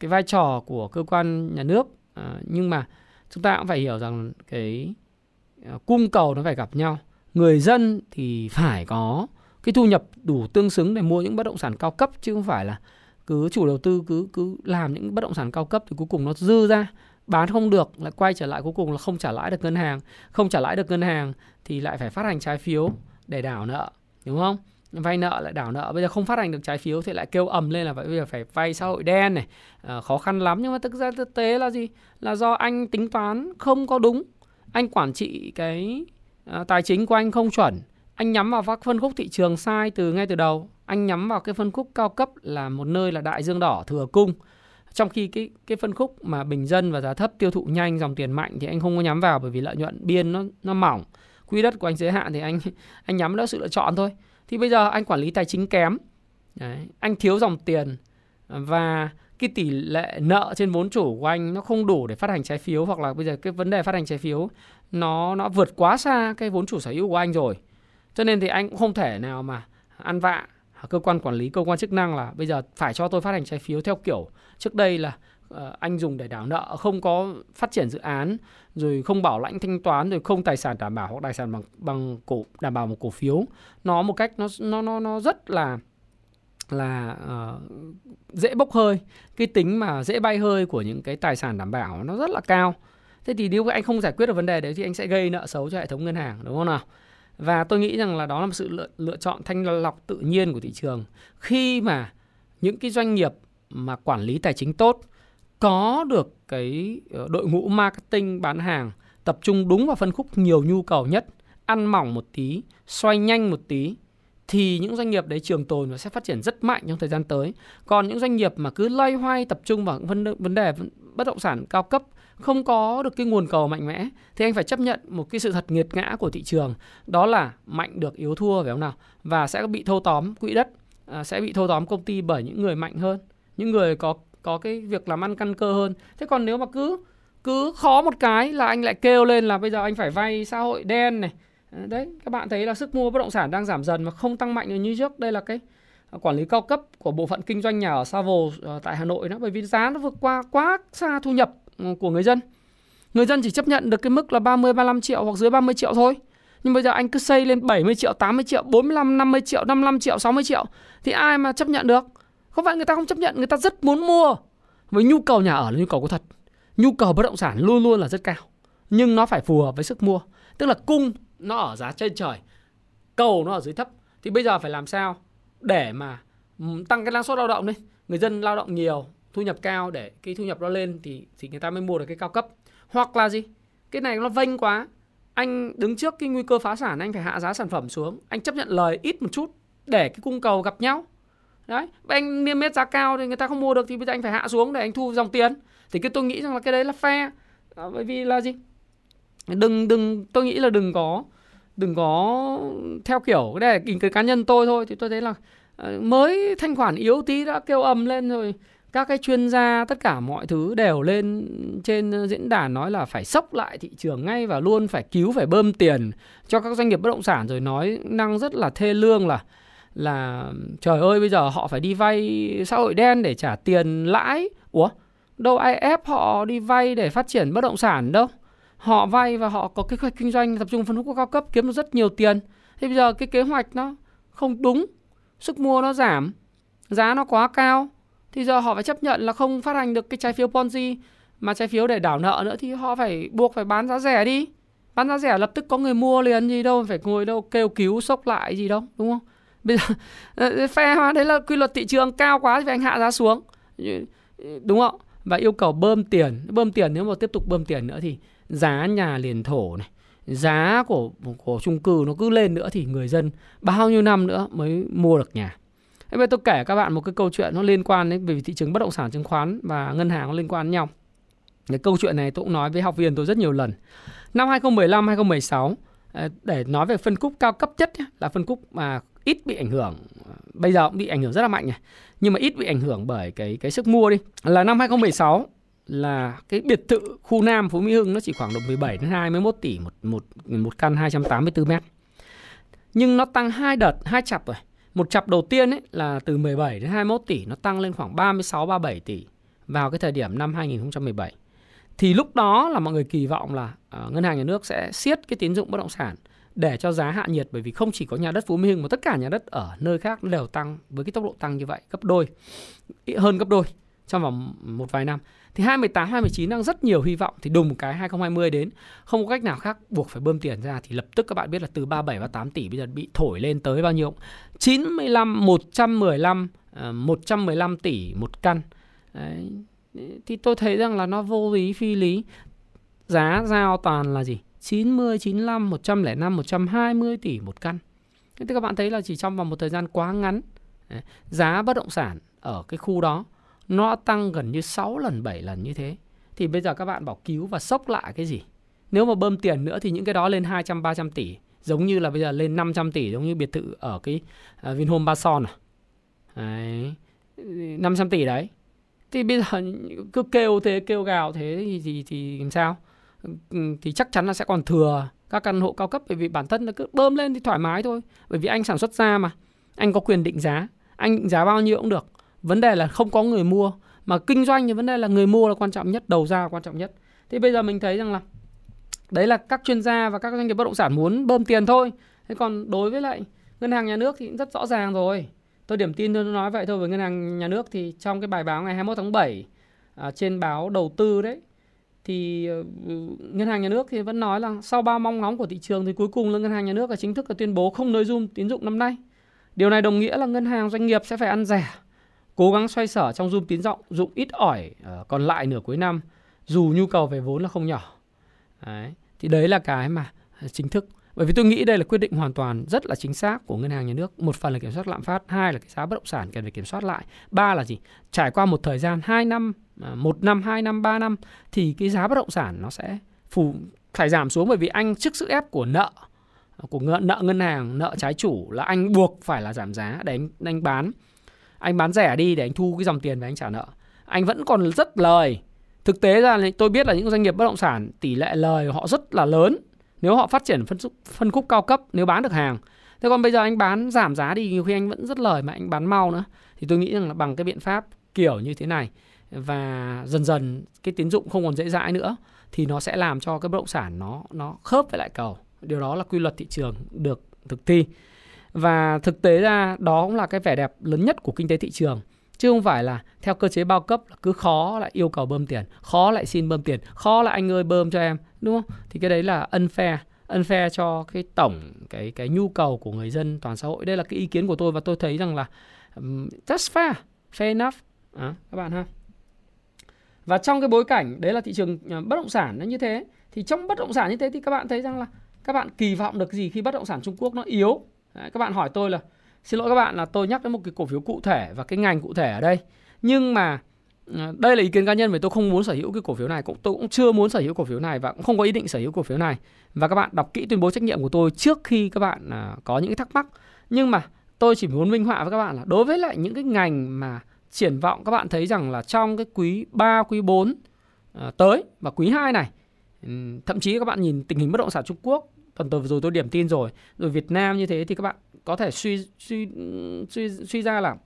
cái vai trò của cơ quan nhà nước uh, nhưng mà chúng ta cũng phải hiểu rằng cái uh, cung cầu nó phải gặp nhau người dân thì phải có cái thu nhập đủ tương xứng để mua những bất động sản cao cấp chứ không phải là cứ chủ đầu tư cứ cứ làm những bất động sản cao cấp thì cuối cùng nó dư ra. Bán không được lại quay trở lại cuối cùng là không trả lãi được ngân hàng. Không trả lãi được ngân hàng thì lại phải phát hành trái phiếu để đảo nợ đúng không? Vay nợ lại đảo nợ. Bây giờ không phát hành được trái phiếu thì lại kêu ầm lên là vậy bây giờ phải vay xã hội đen này. À, khó khăn lắm nhưng mà thực ra thực tế là gì? Là do anh tính toán không có đúng. Anh quản trị cái à, tài chính của anh không chuẩn. Anh nhắm vào các phân khúc thị trường sai từ ngay từ đầu anh nhắm vào cái phân khúc cao cấp là một nơi là đại dương đỏ thừa cung. Trong khi cái cái phân khúc mà bình dân và giá thấp tiêu thụ nhanh dòng tiền mạnh thì anh không có nhắm vào bởi vì lợi nhuận biên nó nó mỏng. Quỹ đất của anh giới hạn thì anh [laughs] anh nhắm đó sự lựa chọn thôi. Thì bây giờ anh quản lý tài chính kém. Đấy, anh thiếu dòng tiền và cái tỷ lệ nợ trên vốn chủ của anh nó không đủ để phát hành trái phiếu hoặc là bây giờ cái vấn đề phát hành trái phiếu nó nó vượt quá xa cái vốn chủ sở hữu của anh rồi. Cho nên thì anh cũng không thể nào mà ăn vạ À, cơ quan quản lý cơ quan chức năng là bây giờ phải cho tôi phát hành trái phiếu theo kiểu trước đây là uh, anh dùng để đảo nợ không có phát triển dự án rồi không bảo lãnh thanh toán rồi không tài sản đảm bảo hoặc tài sản bằng bằng cổ đảm bảo một cổ phiếu. Nó một cách nó nó nó nó rất là là uh, dễ bốc hơi. Cái tính mà dễ bay hơi của những cái tài sản đảm bảo nó rất là cao. Thế thì nếu anh không giải quyết được vấn đề đấy thì anh sẽ gây nợ xấu cho hệ thống ngân hàng đúng không nào? Và tôi nghĩ rằng là đó là một sự lựa, lựa chọn thanh lọc tự nhiên của thị trường khi mà những cái doanh nghiệp mà quản lý tài chính tốt có được cái ờ, đội ngũ marketing bán hàng tập trung đúng vào phân khúc nhiều nhu cầu nhất ăn mỏng một tí xoay nhanh một tí thì những doanh nghiệp đấy trường tồn và sẽ phát triển rất mạnh trong thời gian tới. Còn những doanh nghiệp mà cứ loay hoay tập trung vào vấn vấn đề bất động sản cao cấp không có được cái nguồn cầu mạnh mẽ thì anh phải chấp nhận một cái sự thật nghiệt ngã của thị trường đó là mạnh được yếu thua phải không nào? Và sẽ bị thâu tóm quỹ đất à, sẽ bị thâu tóm công ty bởi những người mạnh hơn những người có có cái việc làm ăn căn cơ hơn. Thế còn nếu mà cứ cứ khó một cái là anh lại kêu lên là bây giờ anh phải vay xã hội đen này. À, đấy các bạn thấy là sức mua bất động sản đang giảm dần mà không tăng mạnh như trước. Đây là cái à, quản lý cao cấp của bộ phận kinh doanh nhà ở Savo ờ, tại Hà Nội đó bởi vì giá nó vượt qua quá xa thu nhập. Ừ, của người dân. Người dân chỉ chấp nhận được cái mức là 30 35 triệu hoặc dưới 30 triệu thôi. Nhưng bây giờ anh cứ xây lên 70 triệu, 80 triệu, 45, 50 triệu, 55 triệu, 60 triệu thì ai mà chấp nhận được? Không phải người ta không chấp nhận, người ta rất muốn mua. Với nhu cầu nhà ở là nhu cầu có thật. Nhu cầu bất động sản luôn luôn là rất cao. Nhưng nó phải phù hợp với sức mua. Tức là cung nó ở giá trên trời, cầu nó ở dưới thấp. Thì bây giờ phải làm sao để mà ừ, tăng cái năng suất lao động đi người dân lao động nhiều thu nhập cao để cái thu nhập nó lên thì thì người ta mới mua được cái cao cấp. Hoặc là gì? Cái này nó vênh quá. Anh đứng trước cái nguy cơ phá sản anh phải hạ giá sản phẩm xuống. Anh chấp nhận lời ít một chút để cái cung cầu gặp nhau. Đấy anh niêm yết giá cao thì người ta không mua được thì bây giờ anh phải hạ xuống để anh thu dòng tiền. Thì cái tôi nghĩ rằng là cái đấy là fair. À, bởi vì là gì? Đừng đừng tôi nghĩ là đừng có đừng có theo kiểu cái này là cái cá nhân tôi thôi. Thì tôi thấy là ờ, mới thanh khoản yếu tí đã kêu ầm lên rồi các cái chuyên gia, tất cả mọi thứ đều lên trên ờ, diễn đàn nói là phải sốc lại thị trường ngay và luôn phải cứu, phải bơm tiền cho các doanh nghiệp bất động sản rồi nói năng rất là thê lương là là, trời ơi, bây giờ họ phải đi vay xã hội đen để trả tiền lãi. Ủa, đâu ai ép họ đi vay để phát triển bất động sản đâu. Họ vay và họ có kế hoạch kinh doanh, tập trung phân khúc cao cấp, kiếm được rất nhiều tiền. Thế bây giờ cái kế hoạch nó không đúng, sức mua nó giảm, giá nó quá cao thì giờ họ phải chấp nhận là không phát hành được cái trái phiếu Ponzi, mà trái phiếu để đảo nợ nữa thì họ phải buộc phải bán giá rẻ đi. Bán giá rẻ lập tức có người mua liền gì đâu, phải ngồi đâu kêu cứu, sốc lại gì đâu, đúng không? [laughs] Bây giờ ờ, ờ, phe mà đấy là quy luật thị trường cao quá thì phải anh hạ giá xuống. Đúng không? Và yêu cầu bơm tiền bơm tiền nếu mà tiếp tục bơm tiền nữa thì giá nhà liền thổ này, giá của của chung cư nó cứ lên nữa thì người dân bao nhiêu năm nữa mới mua được nhà. Thế bây tôi kể các bạn một cái câu chuyện nó liên quan đến về thị trường bất động sản chứng khoán và ngân hàng nó liên quan đến nhau. Cái câu chuyện này tôi cũng nói với học viên tôi rất nhiều lần. Năm 2015 2016 ờ, để nói về phân khúc cao cấp nhất là phân khúc mà ít bị ảnh hưởng bây giờ cũng bị ảnh hưởng rất là mạnh này nhưng mà ít bị ảnh hưởng bởi cái cái sức mua đi là năm 2016 là cái biệt thự khu Nam Phú Mỹ Hưng nó chỉ khoảng độ 17 đến 21 tỷ một một một căn 284 mét. Nhưng nó tăng hai đợt, hai chặp rồi. Một chặp đầu tiên ấy là từ 17 đến 21 tỷ nó tăng lên khoảng 36 37 tỷ vào cái thời điểm năm 2017. Thì lúc đó là mọi người kỳ vọng là uh, ngân hàng nhà nước sẽ siết cái tín dụng bất động sản để cho giá hạ nhiệt bởi vì không chỉ có nhà đất Phú Mỹ Hưng mà tất cả nhà đất ở nơi khác đều tăng với cái tốc độ tăng như vậy gấp đôi hơn gấp đôi trong vòng một vài năm. Thì 2018, 2019 đang rất nhiều hy vọng thì đùng một cái 2020 đến không có cách nào khác buộc phải bơm tiền ra thì lập tức các bạn biết là từ 37 và 8 tỷ bây giờ bị thổi lên tới bao nhiêu? 95, 115, 115 tỷ một căn. Đấy. Thì tôi thấy rằng là nó vô lý phi lý. Giá giao toàn là gì? 90, 95, 105, 120 tỷ một căn. Thế các bạn thấy là chỉ trong vòng một thời gian quá ngắn giá bất động sản ở cái khu đó nó tăng gần như 6 lần 7 lần như thế thì bây giờ các bạn bảo cứu và sốc lại cái gì nếu mà bơm tiền nữa thì những cái đó lên 200 300 tỷ giống như là bây giờ lên 500 tỷ giống như biệt thự ở cái uh, Vinhome Ba Son à. Đấy. 500 tỷ đấy. Thì bây giờ cứ kêu thế kêu gào thế thì thì, thì làm sao? Ừ, thì chắc chắn là sẽ còn thừa các căn hộ cao cấp bởi vì bản thân nó cứ bơm lên thì thoải mái thôi. Bởi vì anh sản xuất ra mà. Anh có quyền định giá. Anh định giá bao nhiêu cũng được vấn đề là không có người mua. Mà kinh doanh thì vấn đề là người mua là quan trọng nhất đầu ra là quan trọng nhất. Thì bây giờ mình thấy rằng là đấy là các chuyên gia và các doanh nghiệp bất động sản muốn bơm tiền thôi. Thế còn đối với lại ngân hàng nhà nước thì cũng rất rõ ràng rồi. Tôi điểm tin tôi nói vậy thôi với ngân hàng nhà nước thì trong cái bài báo ngày 21 tháng 7 à, trên báo đầu tư đấy thì uh, ngân hàng nhà nước thì vẫn nói là sau bao mong ngóng của thị trường thì cuối cùng là ngân hàng nhà nước là chính thức là tuyên bố không nới zoom tín dụng năm nay. Điều này đồng nghĩa là ngân hàng doanh nghiệp sẽ phải ăn rẻ, cố gắng xoay sở trong zoom tín dụng dụng ít ỏi uh, còn lại nửa cuối năm dù nhu cầu về vốn là không nhỏ. Đấy. Thì đấy là cái mà ờ, chính thức bởi vì tôi nghĩ đây là quyết định hoàn toàn rất là chính xác của ngân hàng nhà nước. Một phần là kiểm soát lạm phát, hai là cái giá bất động sản cần phải kiểm soát lại, ba là gì? Trải qua một thời gian 2 năm, ờ, một năm, 2 năm, 3 năm thì cái giá bất động sản nó sẽ phù phải giảm xuống bởi vì anh trước sức ép của nợ của nợ ngân hàng, nợ trái chủ là anh buộc phải là giảm giá để anh, anh bán. Anh bán rẻ đi để anh thu cái dòng tiền và anh trả nợ. Anh vẫn còn rất lời. Thực tế ra tôi biết là những doanh nghiệp bất động sản tỷ lệ lời họ rất là lớn. Nếu họ phát triển phân, khúc phân khúc cao cấp nếu bán được hàng. Thế còn bây giờ anh bán giảm giá đi nhiều khi anh vẫn rất lời mà anh bán mau nữa. Thì tôi nghĩ rằng là bằng cái biện pháp kiểu như thế này và dần dần cái tín dụng không còn dễ dãi nữa thì nó sẽ làm cho cái bất động sản nó nó khớp với lại cầu. Điều đó là quy luật thị trường được thực thi và thực tế ra đó cũng là cái vẻ đẹp lớn nhất của kinh tế thị trường. Chứ không phải là theo cơ chế bao cấp là cứ khó lại yêu cầu bơm tiền khó lại xin bơm tiền khó là anh ơi bơm cho em đúng không? Thì cái đấy là unfair unfair cho cái tổng cái cái nhu cầu của người dân toàn xã hội. Đây là cái ý kiến của tôi và tôi thấy rằng là um, just fair fair enough. À, các bạn ha. Và trong cái bối cảnh đấy là thị trường ờ, bất động sản nó như thế thì trong bất động sản như thế thì các bạn thấy rằng là các bạn kỳ vọng được gì khi bất động sản Trung Quốc nó yếu? Đấy, các bạn hỏi tôi là xin lỗi các bạn là tôi nhắc đến một cái cổ phiếu cụ thể và cái ngành cụ thể ở đây nhưng mà ờ, đây là ý kiến cá nhân về tôi không muốn sở hữu cái cổ phiếu này cũng tôi cũng chưa muốn sở hữu cổ phiếu này và cũng không có ý định sở hữu cổ phiếu này. Và các bạn đọc kỹ tuyên bố trách nhiệm của tôi trước khi các bạn ờ, có những cái thắc mắc. Nhưng mà tôi chỉ muốn minh họa với các bạn là đối với lại những cái ngành mà triển vọng các bạn thấy rằng là trong cái quý 3, quý 4 ờ, tới và quý 2 này thậm chí các bạn nhìn tình hình bất động sản Trung Quốc tuần vừa rồi tôi điểm tin rồi rồi Việt Nam như thế thì các bạn có thể suy suy suy suy ra là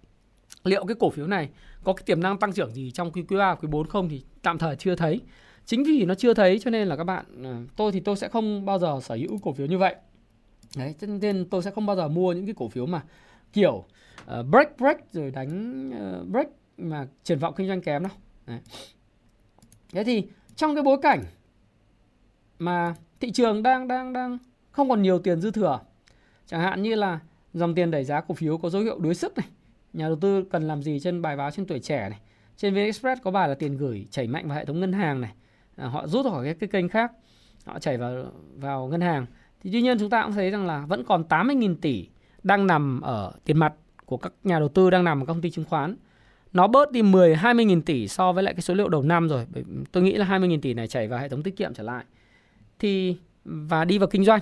liệu cái cổ phiếu này có cái tiềm năng tăng trưởng gì trong quý quý 3, quý 4 không thì tạm thời chưa thấy. Chính vì nó chưa thấy cho nên là các bạn à, tôi thì tôi sẽ không bao giờ sở hữu cổ phiếu như vậy. Đấy, cho nên tôi sẽ không bao giờ mua những cái cổ phiếu mà kiểu uh, break break rồi đánh uh, break mà triển vọng kinh doanh kém đâu. Đấy. Thế thì trong cái bối cảnh mà thị trường đang đang đang không còn nhiều tiền dư thừa Chẳng hạn như là dòng tiền đẩy giá cổ phiếu có dấu hiệu đuối sức này. Nhà đầu tư cần làm gì trên bài báo trên tuổi trẻ này. Trên VnExpress có bài là tiền gửi chảy mạnh vào hệ thống ngân hàng này. À, họ rút khỏi cái, cái kênh khác. Họ chảy vào vào ngân hàng. Thì tuy nhiên chúng ta cũng thấy rằng là vẫn còn 80.000 tỷ đang nằm ở tiền mặt của các nhà đầu tư đang nằm ở các công ty chứng khoán. Nó bớt đi 10 20.000 tỷ so với lại cái số liệu đầu năm rồi. Tôi nghĩ là 20.000 tỷ này chảy vào hệ thống tiết kiệm trở lại. Thì và đi vào kinh doanh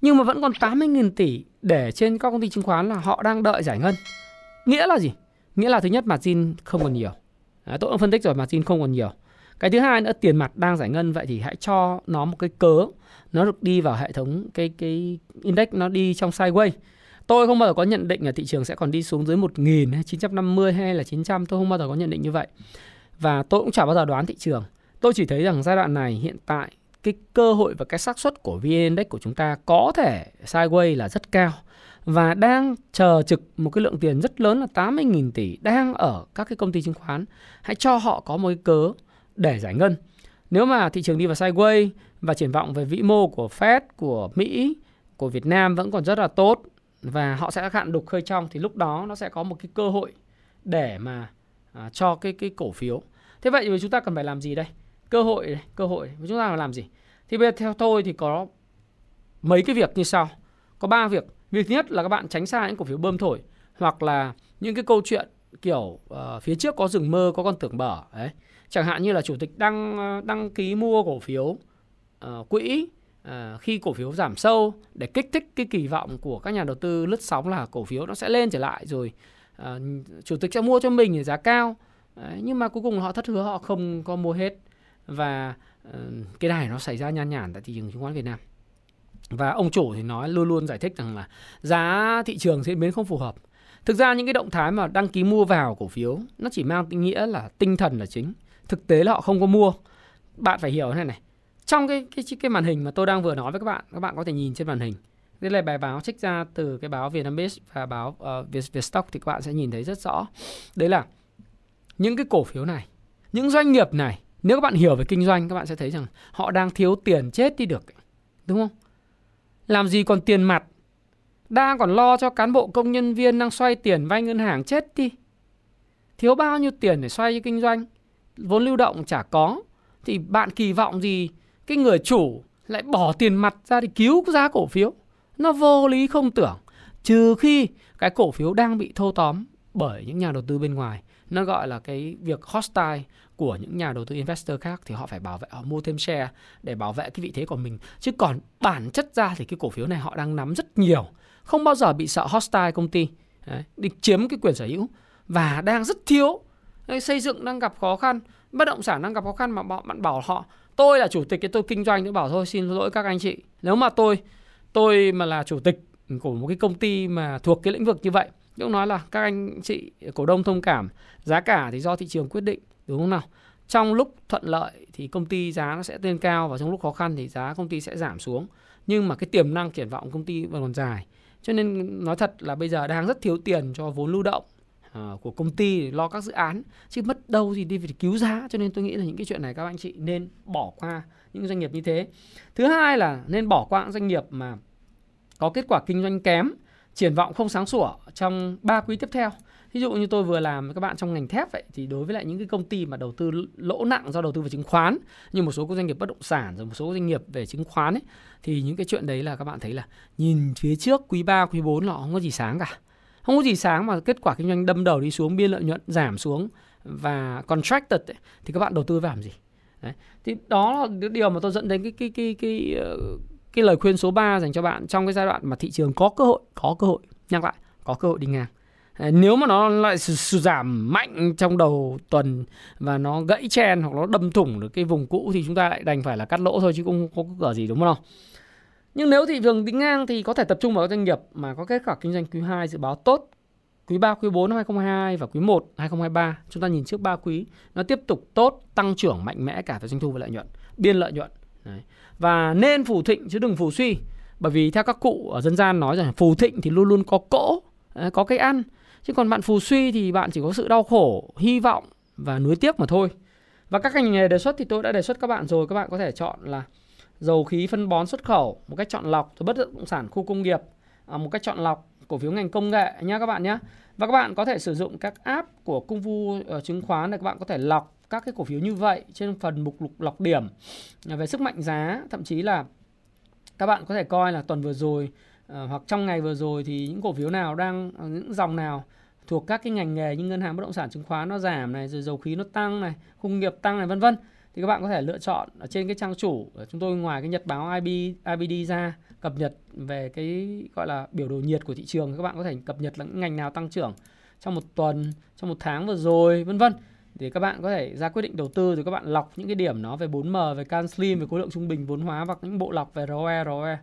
nhưng mà vẫn còn 80.000 tỷ để trên các công ty chứng khoán là họ đang đợi giải ngân. Nghĩa là gì? Nghĩa là thứ nhất margin không còn nhiều. à, tôi cũng phân tích rồi margin không còn nhiều. Cái thứ hai nữa tiền mặt đang giải ngân vậy thì hãy cho nó một cái cớ nó được đi vào hệ thống cái cái index nó đi trong sideways. Tôi không bao giờ có nhận định là thị trường sẽ còn đi xuống dưới 1.000 hay 950 hay là 900, tôi không bao giờ có nhận định như vậy. Và tôi cũng chả bao giờ đoán thị trường. Tôi chỉ thấy rằng giai đoạn này hiện tại cái cơ hội và cái xác suất của VN Index của chúng ta có thể sideways là rất cao và đang chờ trực một cái lượng tiền rất lớn là 80.000 tỷ đang ở các cái công ty chứng khoán. Hãy cho họ có một cái cớ để giải ngân. Nếu mà thị trường đi vào sideways và triển vọng về vĩ mô của Fed, của Mỹ, của Việt Nam vẫn còn rất là tốt và họ sẽ hạn đục khơi trong thì lúc đó nó sẽ có một cái cơ hội để mà à, cho cái cái cổ phiếu. Thế vậy thì chúng ta cần phải làm gì đây? Cơ hội này, cơ hội này. chúng ta phải làm gì? Thì bây giờ theo tôi thì có mấy cái việc như sau. Có ba việc. Việc thứ nhất là các bạn tránh xa những cổ phiếu bơm thổi hoặc là những cái câu chuyện kiểu uh, phía trước có rừng mơ có con tưởng bở đấy. Chẳng hạn như là chủ tịch đăng ờ, đăng ký mua cổ phiếu uh, quỹ uh, khi cổ phiếu giảm sâu để kích thích cái kỳ vọng của các nhà đầu tư lướt sóng là cổ phiếu nó sẽ lên trở lại rồi uh, chủ tịch sẽ mua cho mình giá cao. Đấy, nhưng mà cuối cùng họ thất hứa họ không có mua hết và uh, cái này nó xảy ra nhan nhản tại thị trường chứng khoán Việt Nam. Và ông chủ thì nói luôn luôn giải thích rằng là giá thị trường diễn biến không phù hợp. Thực ra những cái động thái mà đăng ký mua vào cổ phiếu nó chỉ mang tính nghĩa là tinh thần là chính. Thực tế là họ không có mua. Bạn phải hiểu thế này này. Trong cái cái cái màn hình mà tôi đang vừa nói với các bạn các bạn có thể nhìn trên màn hình. Đây là bài báo trích ra từ cái báo Vietnambiz và báo uh, Viet, Vietstock thì các bạn sẽ nhìn thấy rất rõ. Đấy là những cái cổ phiếu này những doanh nghiệp này nếu các bạn hiểu về kinh doanh, các bạn sẽ thấy rằng họ đang thiếu tiền chết đi được, đúng không? Làm gì còn tiền mặt? Đang còn lo cho cán bộ công nhân viên đang xoay tiền vay ngân hàng chết đi. Thiếu bao nhiêu tiền để xoay cho kinh doanh? Vốn lưu động chả có. Thì bạn kỳ vọng gì cái người chủ lại bỏ tiền mặt ra để cứu giá cổ phiếu? Nó vô lý không tưởng. Trừ khi cái cổ phiếu đang bị thâu tóm bởi những nhà đầu tư bên ngoài. Nó gọi là cái việc hostile của những nhà đầu tư investor khác thì họ phải bảo vệ họ mua thêm share để bảo vệ cái vị thế của mình. Chứ còn bản chất ra thì cái cổ phiếu này họ đang nắm rất nhiều không bao giờ bị sợ hostile công ty Đấy, đi chiếm cái quyền sở hữu và đang rất thiếu. Đấy, xây dựng đang gặp khó khăn bất động sản đang gặp khó khăn mà bạn bảo họ tôi là chủ tịch cái tôi kinh doanh tôi bảo thôi xin lỗi các anh chị. Nếu mà tôi tôi mà là chủ tịch của một cái công ty mà thuộc cái lĩnh vực như vậy cũng nói là các anh chị cổ đông thông cảm giá cả thì do thị trường quyết định đúng không nào? Trong lúc thuận lợi thì công ty giá nó sẽ lên cao và trong lúc khó khăn thì giá công ty sẽ giảm xuống. Nhưng mà cái tiềm năng triển vọng công ty vẫn còn dài. Cho nên nói thật là bây giờ đang rất thiếu tiền cho vốn lưu động uh, của công ty để lo các dự án. Chứ mất đâu gì đi phải cứu giá. Cho nên tôi nghĩ là những cái chuyện này các anh chị nên bỏ qua những doanh nghiệp như thế. Thứ hai là nên bỏ qua những doanh nghiệp mà có kết quả kinh doanh kém triển vọng không sáng sủa trong 3 quý tiếp theo ví dụ như tôi vừa làm với các bạn trong ngành thép vậy thì đối với lại những cái công ty mà đầu tư lỗ nặng do đầu tư vào chứng khoán như một số các doanh nghiệp bất động sản rồi một số doanh nghiệp về chứng khoán ấy thì những cái chuyện đấy là các bạn thấy là nhìn phía trước quý 3, quý 4 nó không có gì sáng cả. Không có gì sáng mà kết quả kinh doanh đâm đầu đi xuống biên lợi nhuận giảm xuống và contracted ấy, thì các bạn đầu tư vào làm gì? Đấy. thì đó là điều mà tôi dẫn đến cái cái cái cái cái, cái lời khuyên số 3 dành cho bạn trong cái giai đoạn mà thị trường có cơ hội có cơ hội nhắc lại có cơ hội đi ngang. Ờ, nếu mà nó lại sụt giảm mạnh trong đầu tuần và nó gãy chen hoặc nó đâm thủng được cái vùng cũ thì chúng ta lại đành phải là cắt lỗ thôi chứ cũng không có cửa gì đúng không? Nhưng nếu thị trường tính ngang thì có thể tập trung vào các doanh nghiệp mà có kết quả kinh doanh quý 2 dự báo tốt. Quý 3, quý 4 năm 2022 và quý 1 2023, chúng ta nhìn trước 3 quý, nó tiếp tục tốt, tăng trưởng mạnh mẽ cả về doanh thu và lợi nhuận, biên lợi nhuận. Đấy. Và nên phù thịnh chứ đừng phù suy. Bởi vì theo các cụ ở dân gian nói rằng phù thịnh thì luôn luôn có cỗ, ờ, có cái ăn. Chứ còn bạn phù suy thì bạn chỉ có sự đau khổ, hy vọng và nuối tiếc mà thôi. Và các ngành nghề đề xuất thì tôi đã đề xuất các bạn rồi. Các bạn có thể chọn là dầu khí phân bón xuất khẩu một cách chọn lọc, rồi bất động sản khu công nghiệp à, một cách chọn lọc, cổ phiếu ngành công nghệ nha các bạn nhé. Và các bạn có thể sử dụng các app của công vụ ờ, chứng khoán để các bạn có thể lọc các cái cổ phiếu như vậy trên phần mục lục lọc điểm à, về sức mạnh giá, thậm chí là các bạn có thể coi là tuần vừa rồi Ờ, hoặc trong ngày vừa rồi thì những cổ phiếu nào đang ờ, những dòng nào thuộc các cái ngành nghề như ngân hàng bất động sản chứng khoán nó giảm này rồi dầu khí nó tăng này công nghiệp tăng này vân vân thì các bạn có thể lựa chọn ở trên cái trang chủ của chúng tôi ngoài cái nhật báo IB, IBD ra cập nhật về cái gọi là biểu đồ nhiệt của thị trường các bạn có thể cập nhật là những ngành nào tăng trưởng trong một tuần trong một tháng vừa rồi vân vân. Thì các bạn có thể ra quyết định đầu tư rồi các bạn lọc những cái điểm nó về 4M về can slim về khối lượng trung bình vốn hóa hoặc những bộ lọc về ROE ROE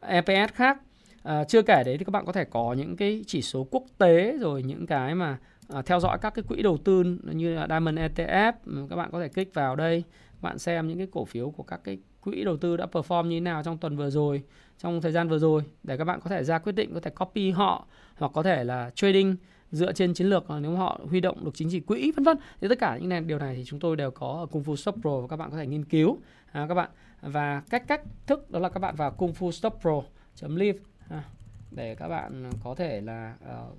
EPS khác. À, chưa kể đấy thì các bạn có thể có những cái chỉ số quốc tế rồi những cái mà à, theo dõi các cái quỹ đầu tư như là Diamond ETF các bạn có thể kích vào đây các bạn xem những cái cổ phiếu của các cái quỹ đầu tư đã perform như thế nào trong tuần vừa rồi trong thời gian vừa rồi để các bạn có thể ra quyết định có thể copy họ hoặc có thể là trading dựa trên chiến lược nếu họ huy động được chính trị quỹ vân vân. Thì tất cả những này điều này thì chúng tôi đều có ở Kung Fu Stop Pro và các bạn có thể nghiên cứu. À, các bạn và cách cách thức đó là các bạn vào Kung Live để các bạn có thể là uh,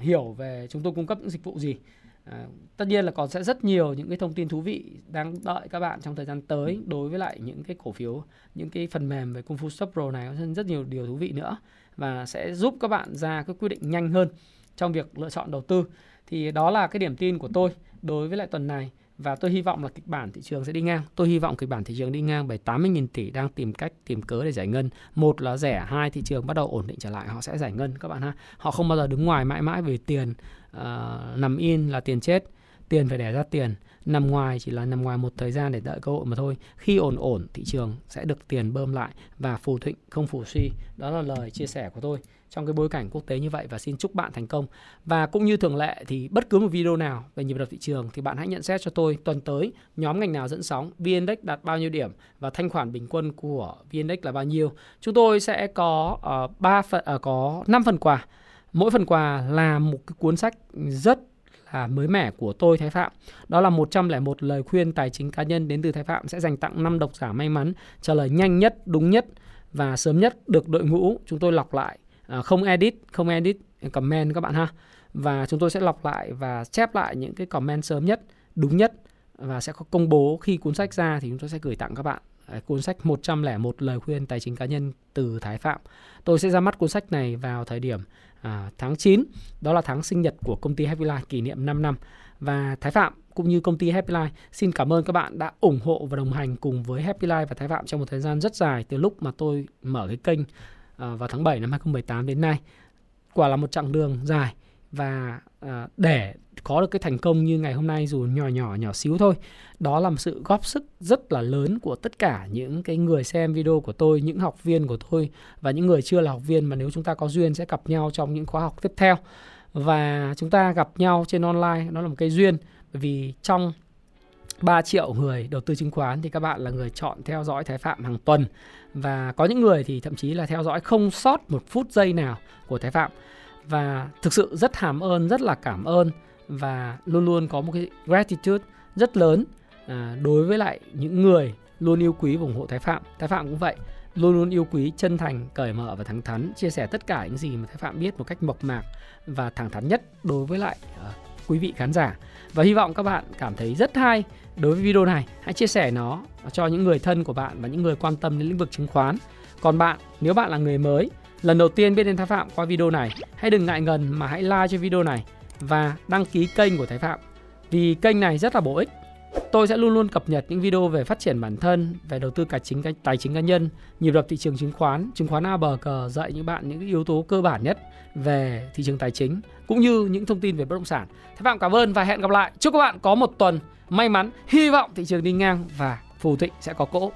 hiểu về chúng tôi cung cấp những dịch vụ gì. À, tất nhiên là còn sẽ rất nhiều những cái thông tin thú vị đang đợi các bạn trong thời gian tới đối với lại những cái cổ phiếu, những cái phần mềm về Kung Fu Stop Pro này có rất nhiều điều thú vị nữa và sẽ giúp các bạn ra cái quyết định nhanh hơn trong việc lựa chọn đầu tư. Thì đó là cái điểm tin của tôi đối với lại tuần này và tôi hy vọng là kịch bản thị trường sẽ đi ngang. Tôi hy vọng kịch bản thị trường đi ngang bởi 80.000 tỷ đang tìm cách tìm cớ để giải ngân. Một là rẻ, hai thị trường bắt đầu ổn định trở lại, họ sẽ giải ngân các bạn ha. Họ không bao giờ đứng ngoài mãi mãi vì tiền uh, nằm in là tiền chết, tiền phải đẻ ra tiền. Nằm ngoài chỉ là nằm ngoài một thời gian để đợi cơ hội mà thôi. Khi ổn ổn thị trường sẽ được tiền bơm lại và phù thịnh không phù suy. Đó là lời chia sẻ của tôi trong cái bối cảnh quốc tế như vậy và xin chúc bạn thành công. Và cũng như thường lệ thì bất cứ một video nào về nhịp đập thị trường thì bạn hãy nhận xét cho tôi tuần tới nhóm ngành nào dẫn sóng VN-Index đạt bao nhiêu điểm và thanh khoản bình quân của VN-Index là bao nhiêu. Chúng tôi sẽ có ờ, uh, 3 phần uh, có 5 phần quà. Mỗi phần quà là một cái cuốn sách rất là mới mẻ của tôi Thái Phạm. Đó là 101 lời khuyên tài chính cá nhân đến từ Thái Phạm sẽ dành tặng 5 độc giả may mắn trả lời nhanh nhất, đúng nhất và sớm nhất được đội ngũ chúng tôi lọc lại à, không edit, không edit comment các bạn ha. Và chúng tôi sẽ lọc lại và chép lại những cái comment sớm nhất, đúng nhất và sẽ có công bố khi cuốn sách ra thì chúng tôi sẽ gửi tặng các bạn à, cuốn sách 101 lời khuyên tài chính cá nhân từ Thái Phạm. Tôi sẽ ra mắt cuốn sách này vào thời điểm à, tháng 9, đó là tháng sinh nhật của công ty Happy Life kỷ niệm 5 năm. Và Thái Phạm cũng như công ty Happy Life xin cảm ơn các bạn đã ủng hộ và đồng hành cùng với Happy Life và Thái Phạm trong một thời gian rất dài từ lúc mà tôi mở cái kênh à, vào tháng 7 năm 2018 đến nay. Quả là một chặng đường dài và à, để có được cái thành công như ngày hôm nay dù nhỏ nhỏ nhỏ xíu thôi. Đó là một sự góp sức rất là lớn của tất cả những cái người xem video của tôi những học viên của tôi và những người chưa là học viên mà nếu chúng ta có duyên sẽ gặp nhau trong những khóa học tiếp theo. Và chúng ta gặp nhau trên online nó là một cái duyên. Bởi vì trong 3 triệu người đầu tư chứng khoán thì các bạn là người chọn theo dõi Thái Phạm hàng tuần. Và có những người thì thậm chí là theo dõi không sót một phút giây nào của Thái Phạm và thực sự rất hàm ơn rất là cảm ơn và luôn luôn có một cái gratitude rất lớn à, đối với lại những người luôn yêu quý và ủng hộ Thái Phạm. Thái Phạm cũng vậy, luôn luôn yêu quý, chân thành, cởi mở và thẳng thắn, chia sẻ tất cả những gì mà Thái Phạm biết một cách mộc mạc và thẳng thắn nhất đối với lại uh, quý vị khán giả. Và hy vọng các bạn cảm thấy rất hay đối với video này. Hãy chia sẻ nó cho những người thân của bạn và những người quan tâm đến lĩnh vực chứng khoán. Còn bạn, nếu bạn là người mới, lần đầu tiên biết đến Thái Phạm qua video này, hãy đừng ngại ngần mà hãy like cho video này và đăng ký kênh của Thái Phạm vì kênh này rất là bổ ích. Tôi sẽ luôn luôn cập nhật những video về phát triển bản thân, về đầu tư tài chính tài chính cá nhân, nhịp đập thị trường chứng khoán, chứng khoán A bờ cờ dạy những bạn những yếu tố cơ bản nhất về thị trường tài chính cũng như những thông tin về bất động sản. Thái Phạm cảm ơn và hẹn gặp lại. Chúc các bạn có một tuần may mắn, hy vọng thị trường đi ngang và phù thịnh sẽ có cỗ.